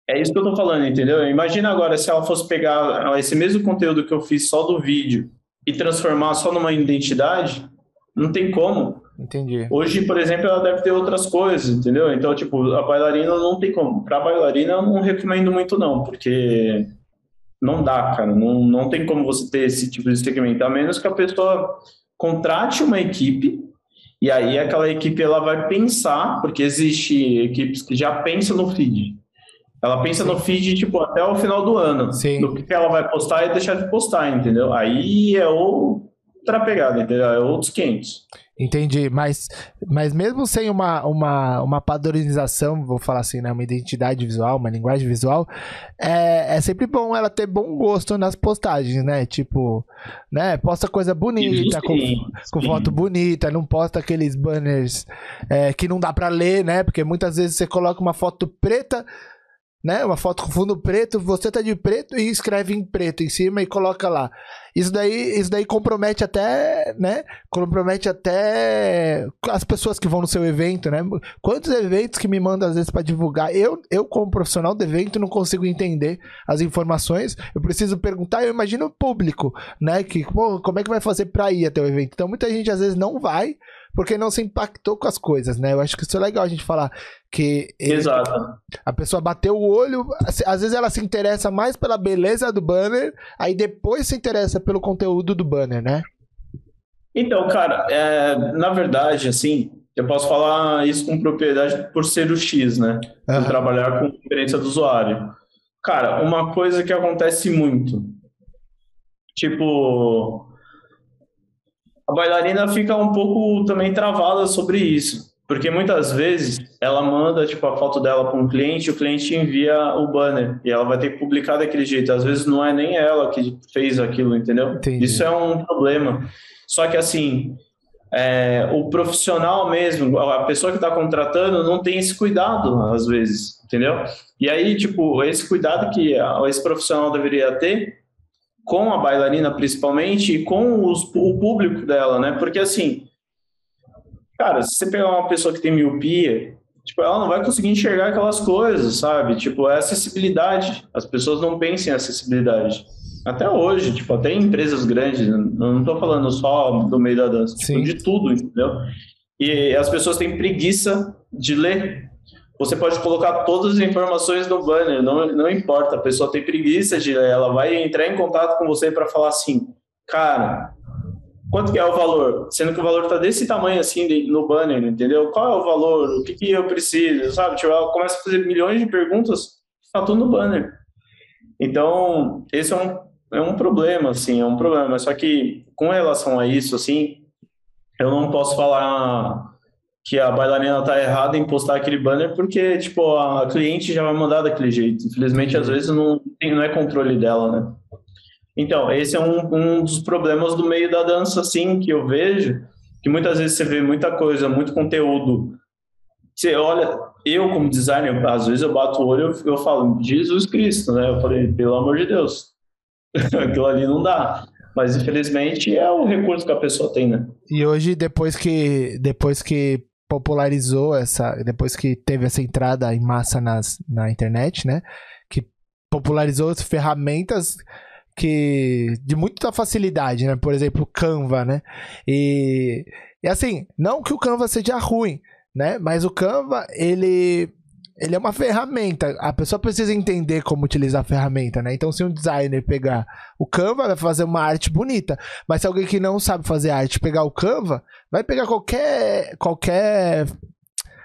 é isso que eu tô falando, entendeu? Imagina agora se ela fosse pegar esse mesmo conteúdo que eu fiz só do vídeo e transformar só numa identidade, não tem como. Entendi. Hoje, por exemplo, ela deve ter outras coisas, entendeu? Então, tipo, a bailarina não tem como. Pra bailarina, eu não recomendo muito, não, porque não dá, cara. Não, não tem como você ter esse tipo de segmento, a menos que a pessoa contrate uma equipe e aí aquela equipe ela vai pensar, porque existe equipes que já pensam no feed. Ela pensa Sim. no feed, tipo, até o final do ano. Sim. No que ela vai postar e deixar de postar, entendeu? Aí é outra pegada, entendeu? É outros 500. Entendi, mas, mas mesmo sem uma, uma, uma padronização, vou falar assim, né? Uma identidade visual, uma linguagem visual, é, é sempre bom ela ter bom gosto nas postagens, né? Tipo, né? Posta coisa bonita, sim, com, sim. com foto bonita, não posta aqueles banners é, que não dá para ler, né? Porque muitas vezes você coloca uma foto preta né? Uma foto com fundo preto, você tá de preto e escreve em preto em cima e coloca lá. Isso daí, isso daí compromete até, né? Compromete até as pessoas que vão no seu evento, né? Quantos eventos que me mandam às vezes para divulgar? Eu, eu como profissional de evento não consigo entender as informações. Eu preciso perguntar, eu imagino o público, né? Que pô, como é que vai fazer para ir até o evento? Então muita gente às vezes não vai porque não se impactou com as coisas, né? Eu acho que isso é legal a gente falar que ele, Exato. a pessoa bateu o olho, às vezes ela se interessa mais pela beleza do banner, aí depois se interessa pelo conteúdo do banner, né? Então, cara, é, na verdade, assim, eu posso falar isso com propriedade por ser o X, né? Uhum. trabalhar com experiência do usuário. Cara, uma coisa que acontece muito, tipo, a bailarina fica um pouco também travada sobre isso, porque muitas vezes ela manda tipo a foto dela para um cliente, o cliente envia o banner e ela vai ter que publicar daquele jeito. Às vezes não é nem ela que fez aquilo, entendeu? Entendi. Isso é um problema. Só que assim, é, o profissional mesmo, a pessoa que está contratando, não tem esse cuidado às vezes, entendeu? E aí, tipo, esse cuidado que esse profissional deveria ter com a bailarina principalmente e com os, o público dela, né? Porque assim, cara, se você pegar uma pessoa que tem miopia, tipo, ela não vai conseguir enxergar aquelas coisas, sabe? Tipo, é acessibilidade. As pessoas não pensam em acessibilidade. Até hoje, tipo, até em empresas grandes, não estou falando só do meio da dança, tipo, de tudo, entendeu? E as pessoas têm preguiça de ler. Você pode colocar todas as informações no banner, não, não importa. A pessoa tem preguiça de ela vai entrar em contato com você para falar assim: cara, quanto que é o valor? Sendo que o valor tá desse tamanho assim no banner, entendeu? Qual é o valor? O que, que eu preciso? Sabe? Tipo, ela começa a fazer milhões de perguntas, tá tudo no banner. Então, esse é um, é um problema, assim, é um problema. Só que, com relação a isso, assim, eu não posso falar que a bailarina tá errada em postar aquele banner porque, tipo, a cliente já vai mandar daquele jeito. Infelizmente, às vezes, não, não é controle dela, né? Então, esse é um, um dos problemas do meio da dança, assim, que eu vejo, que muitas vezes você vê muita coisa, muito conteúdo. Você olha, eu como designer, às vezes eu bato o olho e eu, eu falo, Jesus Cristo, né? Eu falei, pelo amor de Deus, aquilo ali não dá. Mas infelizmente é o recurso que a pessoa tem, né? E hoje, depois que, depois que popularizou essa, depois que teve essa entrada em massa nas, na internet, né? Que popularizou as ferramentas que de muita facilidade, né? Por exemplo, o Canva, né? E, e assim, não que o Canva seja ruim, né? Mas o Canva, ele ele é uma ferramenta. A pessoa precisa entender como utilizar a ferramenta, né? Então, se um designer pegar o Canva, vai fazer uma arte bonita. Mas se alguém que não sabe fazer arte pegar o Canva, vai pegar qualquer qualquer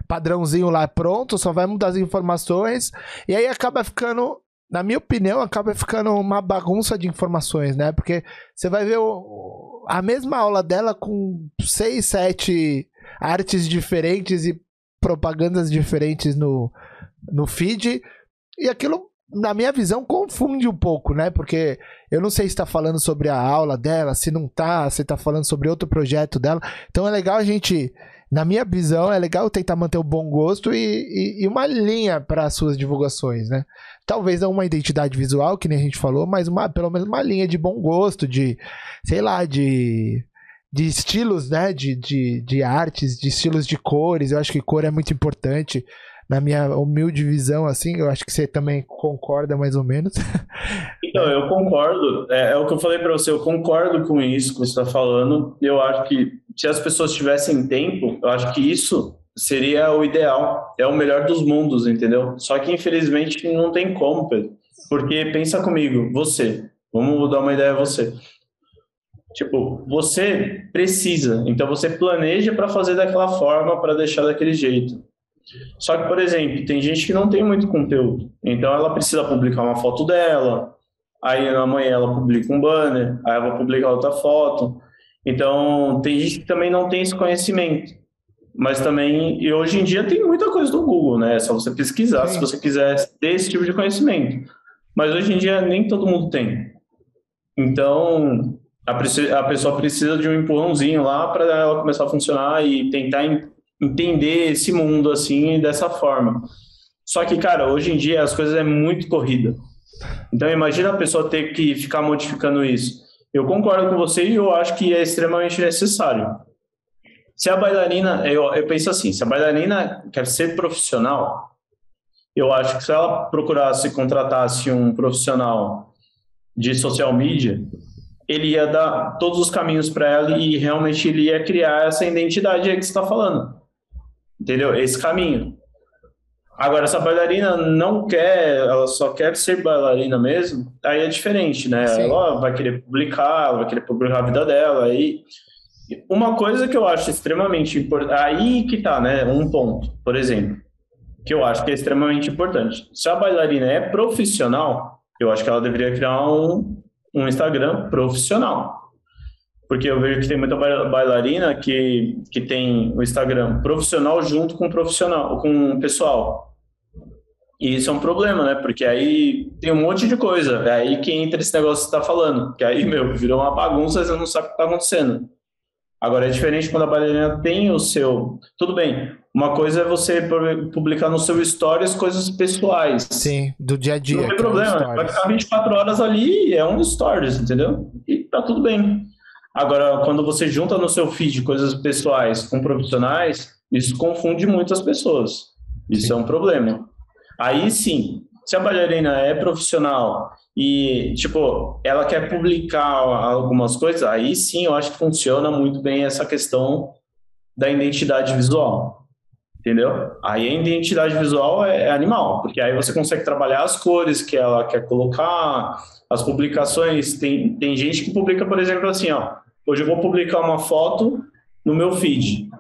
padrãozinho lá pronto, só vai mudar as informações e aí acaba ficando na minha opinião, acaba ficando uma bagunça de informações, né? Porque você vai ver o, a mesma aula dela com seis, sete artes diferentes e propagandas diferentes no, no feed. E aquilo, na minha visão, confunde um pouco, né? Porque eu não sei se está falando sobre a aula dela, se não tá, se está falando sobre outro projeto dela. Então é legal a gente na minha visão, é legal tentar manter o bom gosto e, e, e uma linha para as suas divulgações, né? Talvez não uma identidade visual, que nem a gente falou, mas uma, pelo menos uma linha de bom gosto, de, sei lá, de, de estilos, né? De, de, de artes, de estilos de cores. Eu acho que cor é muito importante na minha humilde visão, assim, eu acho que você também concorda mais ou menos. Então, eu concordo, é, é o que eu falei para você, eu concordo com isso que você está falando. Eu acho que se as pessoas tivessem tempo, eu acho que isso seria o ideal, é o melhor dos mundos, entendeu? Só que infelizmente não tem como, Pedro. Porque pensa comigo, você, vamos dar uma ideia a você. Tipo, você precisa, então você planeja para fazer daquela forma, para deixar daquele jeito. Só que, por exemplo, tem gente que não tem muito conteúdo, então ela precisa publicar uma foto dela, aí amanhã ela publica um banner, aí ela vai publicar outra foto. Então, tem gente que também não tem esse conhecimento. Mas também, e hoje em dia tem muita coisa do Google, né? É só você pesquisar Sim. se você quiser ter esse tipo de conhecimento. Mas hoje em dia nem todo mundo tem. Então, a, a pessoa precisa de um empurrãozinho lá para ela começar a funcionar e tentar entender esse mundo assim dessa forma. Só que, cara, hoje em dia as coisas é muito corrida. Então, imagina a pessoa ter que ficar modificando isso. Eu concordo com você e eu acho que é extremamente necessário. Se a bailarina, eu, eu penso assim, se a bailarina quer ser profissional, eu acho que se ela procurasse contratasse um profissional de social media, ele ia dar todos os caminhos para ela e realmente ele ia criar essa identidade aí que você está falando. Entendeu? Esse caminho. Agora, se a bailarina não quer, ela só quer ser bailarina mesmo, aí é diferente, né? Sim. Ela vai querer publicar, ela vai querer publicar a vida dela. Aí, uma coisa que eu acho extremamente importante, aí que tá, né? Um ponto, por exemplo, que eu acho que é extremamente importante. Se a bailarina é profissional, eu acho que ela deveria criar um, um Instagram profissional. Porque eu vejo que tem muita bailarina que, que tem o Instagram profissional junto com profissional, com o pessoal. E isso é um problema, né? Porque aí tem um monte de coisa. É aí que entra esse negócio que você tá falando. Que aí, meu, virou uma bagunça, você não sabe o que tá acontecendo. Agora é diferente quando a bailarina tem o seu. Tudo bem. Uma coisa é você publicar no seu stories coisas pessoais. Sim, do dia a dia. Não tem problema. Vai ficar 24 horas ali, é um stories, entendeu? E tá tudo bem. Agora, quando você junta no seu feed coisas pessoais com profissionais, isso confunde muitas pessoas. Isso sim. é um problema. Aí sim, se a bailarina é profissional e, tipo, ela quer publicar algumas coisas, aí sim eu acho que funciona muito bem essa questão da identidade visual. Entendeu? Aí a identidade visual é, é, animal, porque aí você consegue trabalhar as cores que ela quer colocar, as publicações. Tem, tem gente que publica, por exemplo, assim, ó. Hoje eu vou publicar uma foto no meu feed,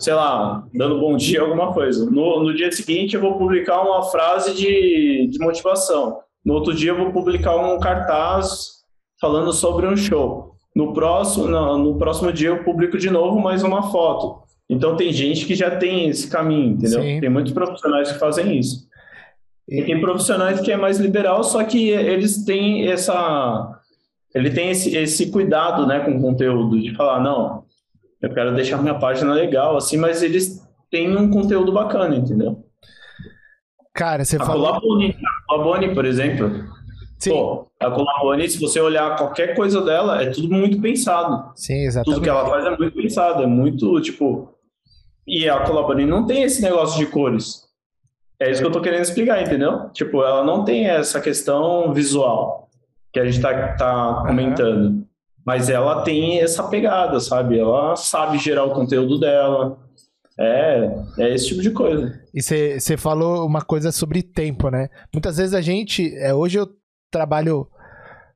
sei lá, dando bom dia, alguma coisa. No, no dia seguinte eu vou publicar uma frase de, de motivação. No outro dia eu vou publicar um cartaz falando sobre um show. No próximo, no, no próximo dia eu publico de novo mais uma foto. Então tem gente que já tem esse caminho, entendeu? Sim. Tem muitos profissionais que fazem isso. E tem profissionais que é mais liberal, só que eles têm essa ele tem esse, esse cuidado, né, com o conteúdo de falar, não, eu quero deixar minha página legal assim, mas eles têm um conteúdo bacana, entendeu? Cara, você a falou Colabone, a Colabone, por exemplo, Sim. Pô, a Colabone, se você olhar qualquer coisa dela, é tudo muito pensado. Sim, exatamente. Tudo que ela faz é muito pensado, é muito, tipo... E a Colabone não tem esse negócio de cores. É isso que eu tô querendo explicar, entendeu? Tipo, ela não tem essa questão visual que a gente tá, tá comentando. Uhum. Mas ela tem essa pegada, sabe? Ela sabe gerar o conteúdo dela. É, é esse tipo de coisa. E você falou uma coisa sobre tempo, né? Muitas vezes a gente. É, hoje eu trabalho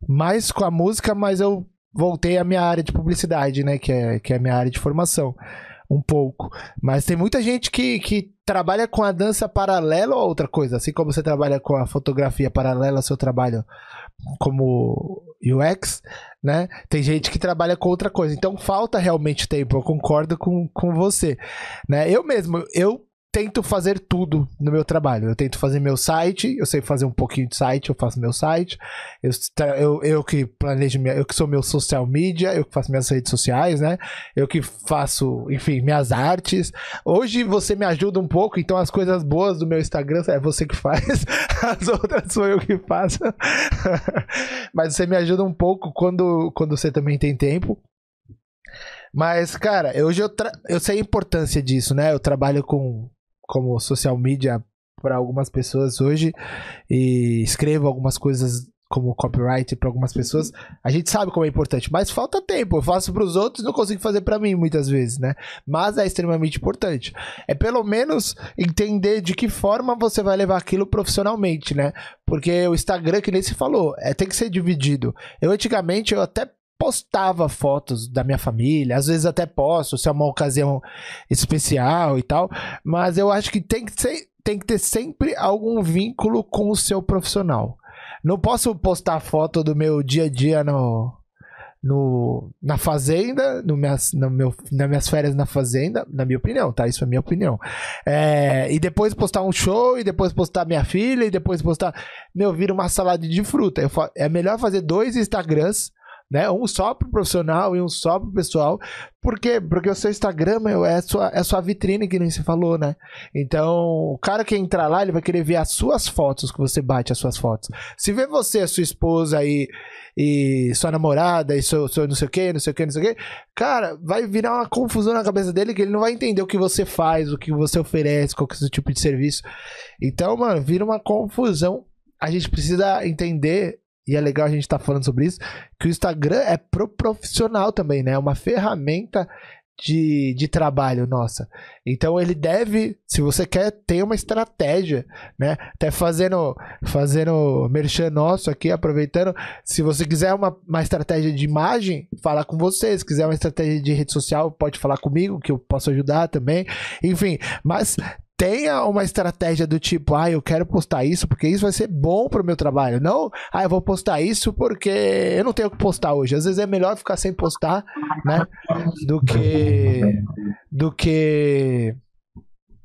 mais com a música, mas eu voltei à minha área de publicidade, né? Que é, que é a minha área de formação. Um pouco. Mas tem muita gente que, que trabalha com a dança paralela ou outra coisa. Assim como você trabalha com a fotografia paralela ao seu trabalho como UX, né? Tem gente que trabalha com outra coisa. Então falta realmente tempo. Eu concordo com, com você, né? Eu mesmo, eu tento fazer tudo no meu trabalho. Eu tento fazer meu site, eu sei fazer um pouquinho de site, eu faço meu site. Eu, eu, eu que planejo, minha, eu que sou meu social media, eu que faço minhas redes sociais, né? Eu que faço, enfim, minhas artes. Hoje você me ajuda um pouco, então as coisas boas do meu Instagram é você que faz, as outras sou eu que faço. Mas você me ajuda um pouco quando, quando você também tem tempo. Mas, cara, hoje eu, eu sei a importância disso, né? Eu trabalho com como social media para algumas pessoas hoje e escrevo algumas coisas como copyright para algumas pessoas, a gente sabe como é importante, mas falta tempo. Eu faço para os outros, não consigo fazer para mim muitas vezes, né? Mas é extremamente importante. É pelo menos entender de que forma você vai levar aquilo profissionalmente, né? Porque o Instagram, que nem se falou, é tem que ser dividido. Eu antigamente eu até postava fotos da minha família, às vezes até posto, se é uma ocasião especial e tal, mas eu acho que tem que, ser, tem que ter sempre algum vínculo com o seu profissional. Não posso postar foto do meu dia a dia no, no, na fazenda, no minhas, no meu, nas minhas férias na fazenda, na minha opinião, tá? Isso é minha opinião. É, e depois postar um show, e depois postar minha filha, e depois postar. Meu, vira uma salada de fruta. Eu, é melhor fazer dois Instagrams né? Um só pro profissional e um só pro pessoal. Por quê? Porque o seu Instagram meu, é, sua, é sua vitrine, que nem se falou, né? Então, o cara que entrar lá, ele vai querer ver as suas fotos, que você bate as suas fotos. Se vê você, a sua esposa aí, e sua namorada, e seu, seu não sei o que, não sei o que, não sei o que, cara, vai virar uma confusão na cabeça dele que ele não vai entender o que você faz, o que você oferece, qual que é o tipo de serviço. Então, mano, vira uma confusão. A gente precisa entender e é legal a gente estar tá falando sobre isso, que o Instagram é pro profissional também, né? É uma ferramenta de, de trabalho nossa. Então ele deve, se você quer, ter uma estratégia, né? Até fazendo, fazendo merchan nosso aqui, aproveitando, se você quiser uma, uma estratégia de imagem, fala com você. Se quiser uma estratégia de rede social, pode falar comigo, que eu posso ajudar também. Enfim, mas tenha uma estratégia do tipo, ah, eu quero postar isso porque isso vai ser bom pro meu trabalho. Não, ah, eu vou postar isso porque eu não tenho o que postar hoje. Às vezes é melhor ficar sem postar, né? Do que. Do que.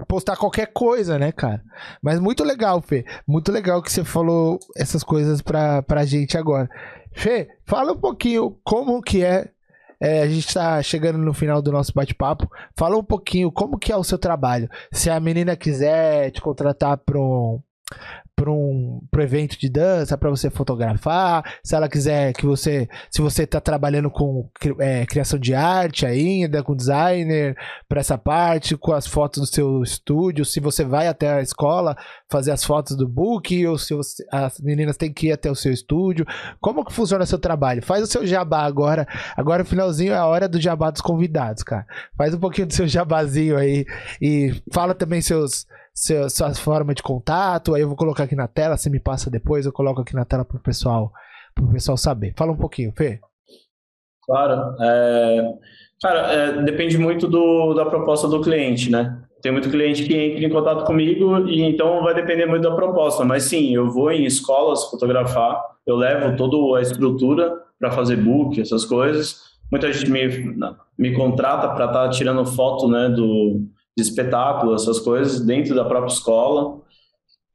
Postar qualquer coisa, né, cara? Mas muito legal, Fê. Muito legal que você falou essas coisas pra, pra gente agora. Fê, fala um pouquinho como que é é, a gente está chegando no final do nosso bate-papo. Fala um pouquinho como que é o seu trabalho. Se a menina quiser te contratar para um, para um pro evento de dança para você fotografar se ela quiser que você se você está trabalhando com é, criação de arte ainda com designer para essa parte com as fotos do seu estúdio se você vai até a escola fazer as fotos do book ou se você, as meninas têm que ir até o seu estúdio. Como que funciona o seu trabalho? Faz o seu jabá agora. Agora o finalzinho é a hora do jabá dos convidados cara. Faz um pouquinho do seu jabazinho aí e fala também seus seu, sua forma de contato. Aí eu vou colocar aqui na tela, você me passa depois, eu coloco aqui na tela pro pessoal, pro pessoal saber. Fala um pouquinho, Fê. Claro. É, cara, é, depende muito do, da proposta do cliente, né? Tem muito cliente que entra em contato comigo e então vai depender muito da proposta. Mas sim, eu vou em escolas fotografar, eu levo toda a estrutura para fazer book, essas coisas. Muita gente me, me contrata para estar tá tirando foto né, do, de espetáculo, essas coisas, dentro da própria escola.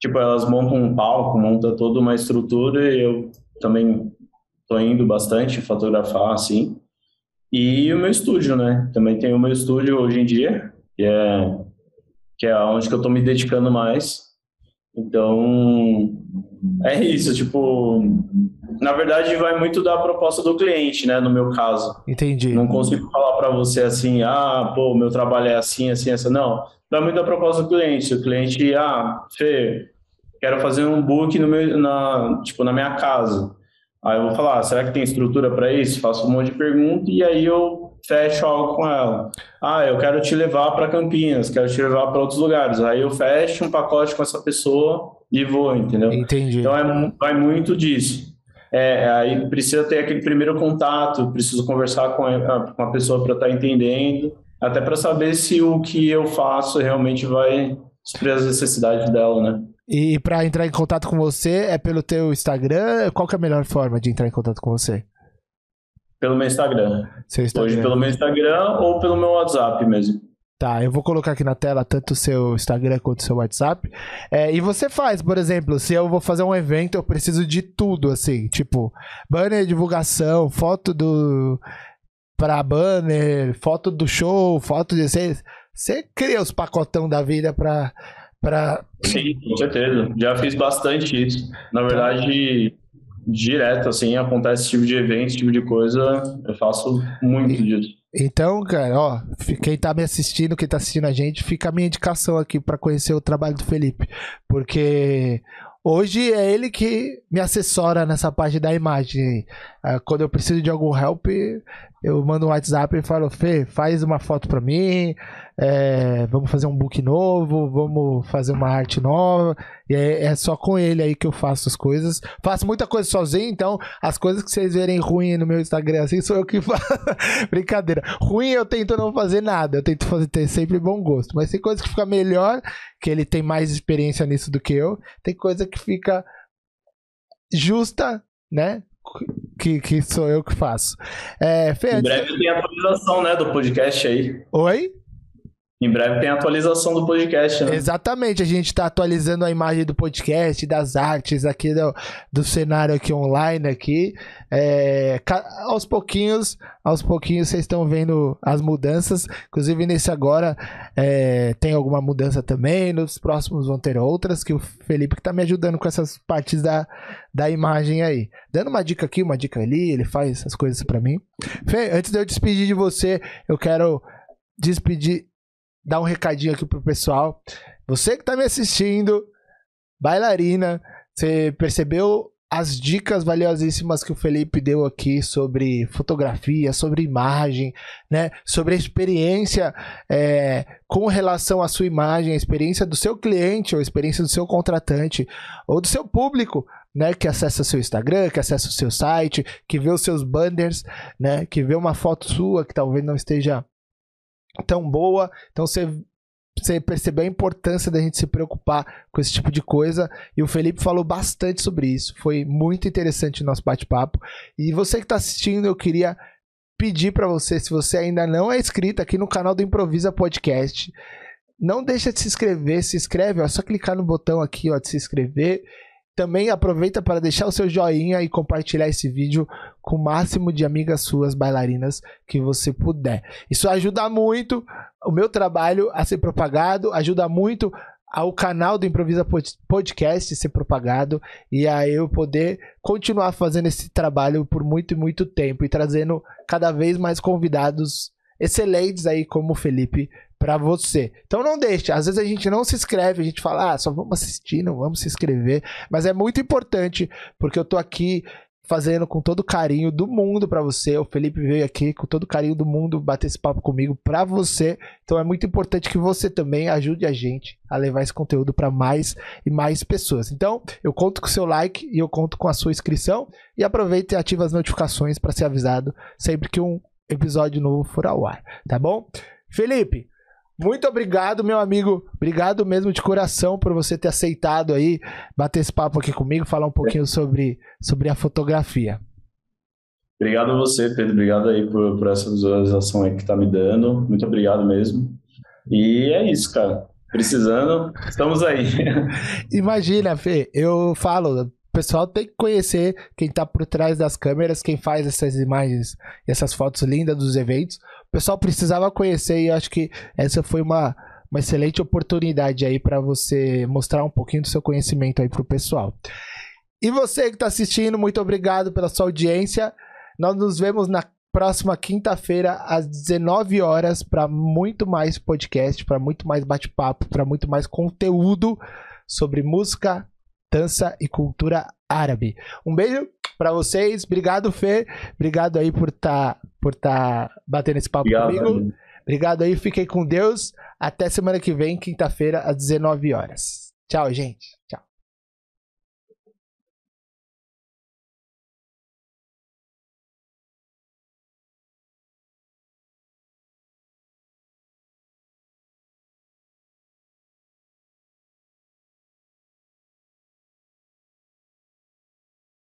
Tipo, elas montam um palco, montam toda uma estrutura e eu também tô indo bastante fotografar, assim. E o meu estúdio, né? Também tenho o meu estúdio hoje em dia, que é, que é onde que eu tô me dedicando mais. Então, é isso, tipo, na verdade vai muito da proposta do cliente, né, no meu caso. Entendi. Não consigo falar para você assim, ah, pô, meu trabalho é assim, assim, assim, não. Vai muito da proposta do cliente. O cliente, ah, Fê, quero fazer um book no meu, na, tipo, na minha casa. Aí eu vou falar, ah, será que tem estrutura para isso? Faço um monte de perguntas e aí eu fecho algo com ela. Ah, eu quero te levar para Campinas, quero te levar para outros lugares. Aí eu fecho um pacote com essa pessoa e vou, entendeu? Entendi. Então é, vai muito disso. É, aí precisa ter aquele primeiro contato, preciso conversar com a, com a pessoa para estar tá entendendo, até para saber se o que eu faço realmente vai suprir as necessidades dela, né? E para entrar em contato com você é pelo teu Instagram? Qual que é a melhor forma de entrar em contato com você? Pelo meu Instagram. Instagram. Hoje pelo meu Instagram ou pelo meu WhatsApp mesmo. Tá, eu vou colocar aqui na tela tanto o seu Instagram quanto o seu WhatsApp. É, e você faz, por exemplo, se eu vou fazer um evento, eu preciso de tudo, assim, tipo, banner, divulgação, foto do. pra banner, foto do show, foto de. Você, você cria os pacotão da vida pra. pra... Sim, com certeza. Já fiz bastante isso. Na verdade, direto, assim, acontece esse tipo de evento, esse tipo de coisa, eu faço muito disso. Então, cara, ó, quem tá me assistindo, quem tá assistindo a gente, fica a minha indicação aqui para conhecer o trabalho do Felipe. Porque hoje é ele que me assessora nessa parte da imagem. Ah, quando eu preciso de algum help, eu mando um WhatsApp e falo, Fê, faz uma foto para mim, é, vamos fazer um book novo, vamos fazer uma arte nova. E é, é, só com ele aí que eu faço as coisas. Faço muita coisa sozinho, então as coisas que vocês verem ruim no meu Instagram assim sou eu que faço. Brincadeira. Ruim eu tento não fazer nada, eu tento fazer, ter sempre bom gosto. Mas tem coisa que fica melhor, que ele tem mais experiência nisso do que eu. Tem coisa que fica justa, né? Que, que sou eu que faço. É, Fê, em breve tem atualização, né, do podcast aí. Oi? Em breve tem atualização do podcast, né? Exatamente, a gente está atualizando a imagem do podcast, das artes aqui do, do cenário aqui online aqui. É, aos pouquinhos, aos pouquinhos vocês estão vendo as mudanças. Inclusive nesse agora é, tem alguma mudança também. Nos próximos vão ter outras que o Felipe está me ajudando com essas partes da, da imagem aí. Dando uma dica aqui, uma dica ali, ele faz essas coisas para mim. Fê, antes de eu despedir de você, eu quero despedir dar um recadinho aqui pro pessoal. Você que tá me assistindo, bailarina, você percebeu as dicas valiosíssimas que o Felipe deu aqui sobre fotografia, sobre imagem, né? Sobre a experiência é, com relação à sua imagem, a experiência do seu cliente, ou a experiência do seu contratante, ou do seu público, né? Que acessa seu Instagram, que acessa o seu site, que vê os seus banners, né? Que vê uma foto sua que talvez não esteja tão boa. Então você você perceber a importância da gente se preocupar com esse tipo de coisa. E o Felipe falou bastante sobre isso. Foi muito interessante o nosso bate-papo. E você que está assistindo, eu queria pedir para você, se você ainda não é inscrito aqui no canal do Improvisa Podcast, não deixa de se inscrever. Se inscreve, ó, é só clicar no botão aqui ó, de se inscrever também aproveita para deixar o seu joinha e compartilhar esse vídeo com o máximo de amigas suas bailarinas que você puder. Isso ajuda muito o meu trabalho a ser propagado, ajuda muito ao canal do Improvisa Podcast ser propagado e a eu poder continuar fazendo esse trabalho por muito e muito tempo e trazendo cada vez mais convidados excelentes aí como o Felipe para você. Então não deixe, às vezes a gente não se inscreve, a gente fala, ah, só vamos assistir, não vamos se inscrever, mas é muito importante porque eu tô aqui fazendo com todo carinho do mundo para você. O Felipe veio aqui com todo carinho do mundo bater esse papo comigo para você. Então é muito importante que você também ajude a gente a levar esse conteúdo para mais e mais pessoas. Então, eu conto com o seu like e eu conto com a sua inscrição e aproveite e ative as notificações para ser avisado sempre que um episódio novo for ao ar, tá bom? Felipe, muito obrigado, meu amigo. Obrigado mesmo de coração por você ter aceitado aí bater esse papo aqui comigo, falar um pouquinho sobre, sobre a fotografia. Obrigado a você, Pedro. Obrigado aí por, por essa visualização aí que tá me dando. Muito obrigado mesmo. E é isso, cara. Precisando, estamos aí. Imagina, Fê, eu falo, o pessoal tem que conhecer quem tá por trás das câmeras, quem faz essas imagens, essas fotos lindas dos eventos o pessoal precisava conhecer e acho que essa foi uma, uma excelente oportunidade aí para você mostrar um pouquinho do seu conhecimento aí pro pessoal. E você que está assistindo, muito obrigado pela sua audiência. Nós nos vemos na próxima quinta-feira às 19 horas para muito mais podcast, para muito mais bate-papo, para muito mais conteúdo sobre música, dança e cultura árabe. Um beijo para vocês. Obrigado, Fê. Obrigado aí por estar tá, por tá batendo esse papo Obrigado, comigo. Obrigado aí. Fiquem com Deus. Até semana que vem, quinta-feira, às 19 horas. Tchau, gente.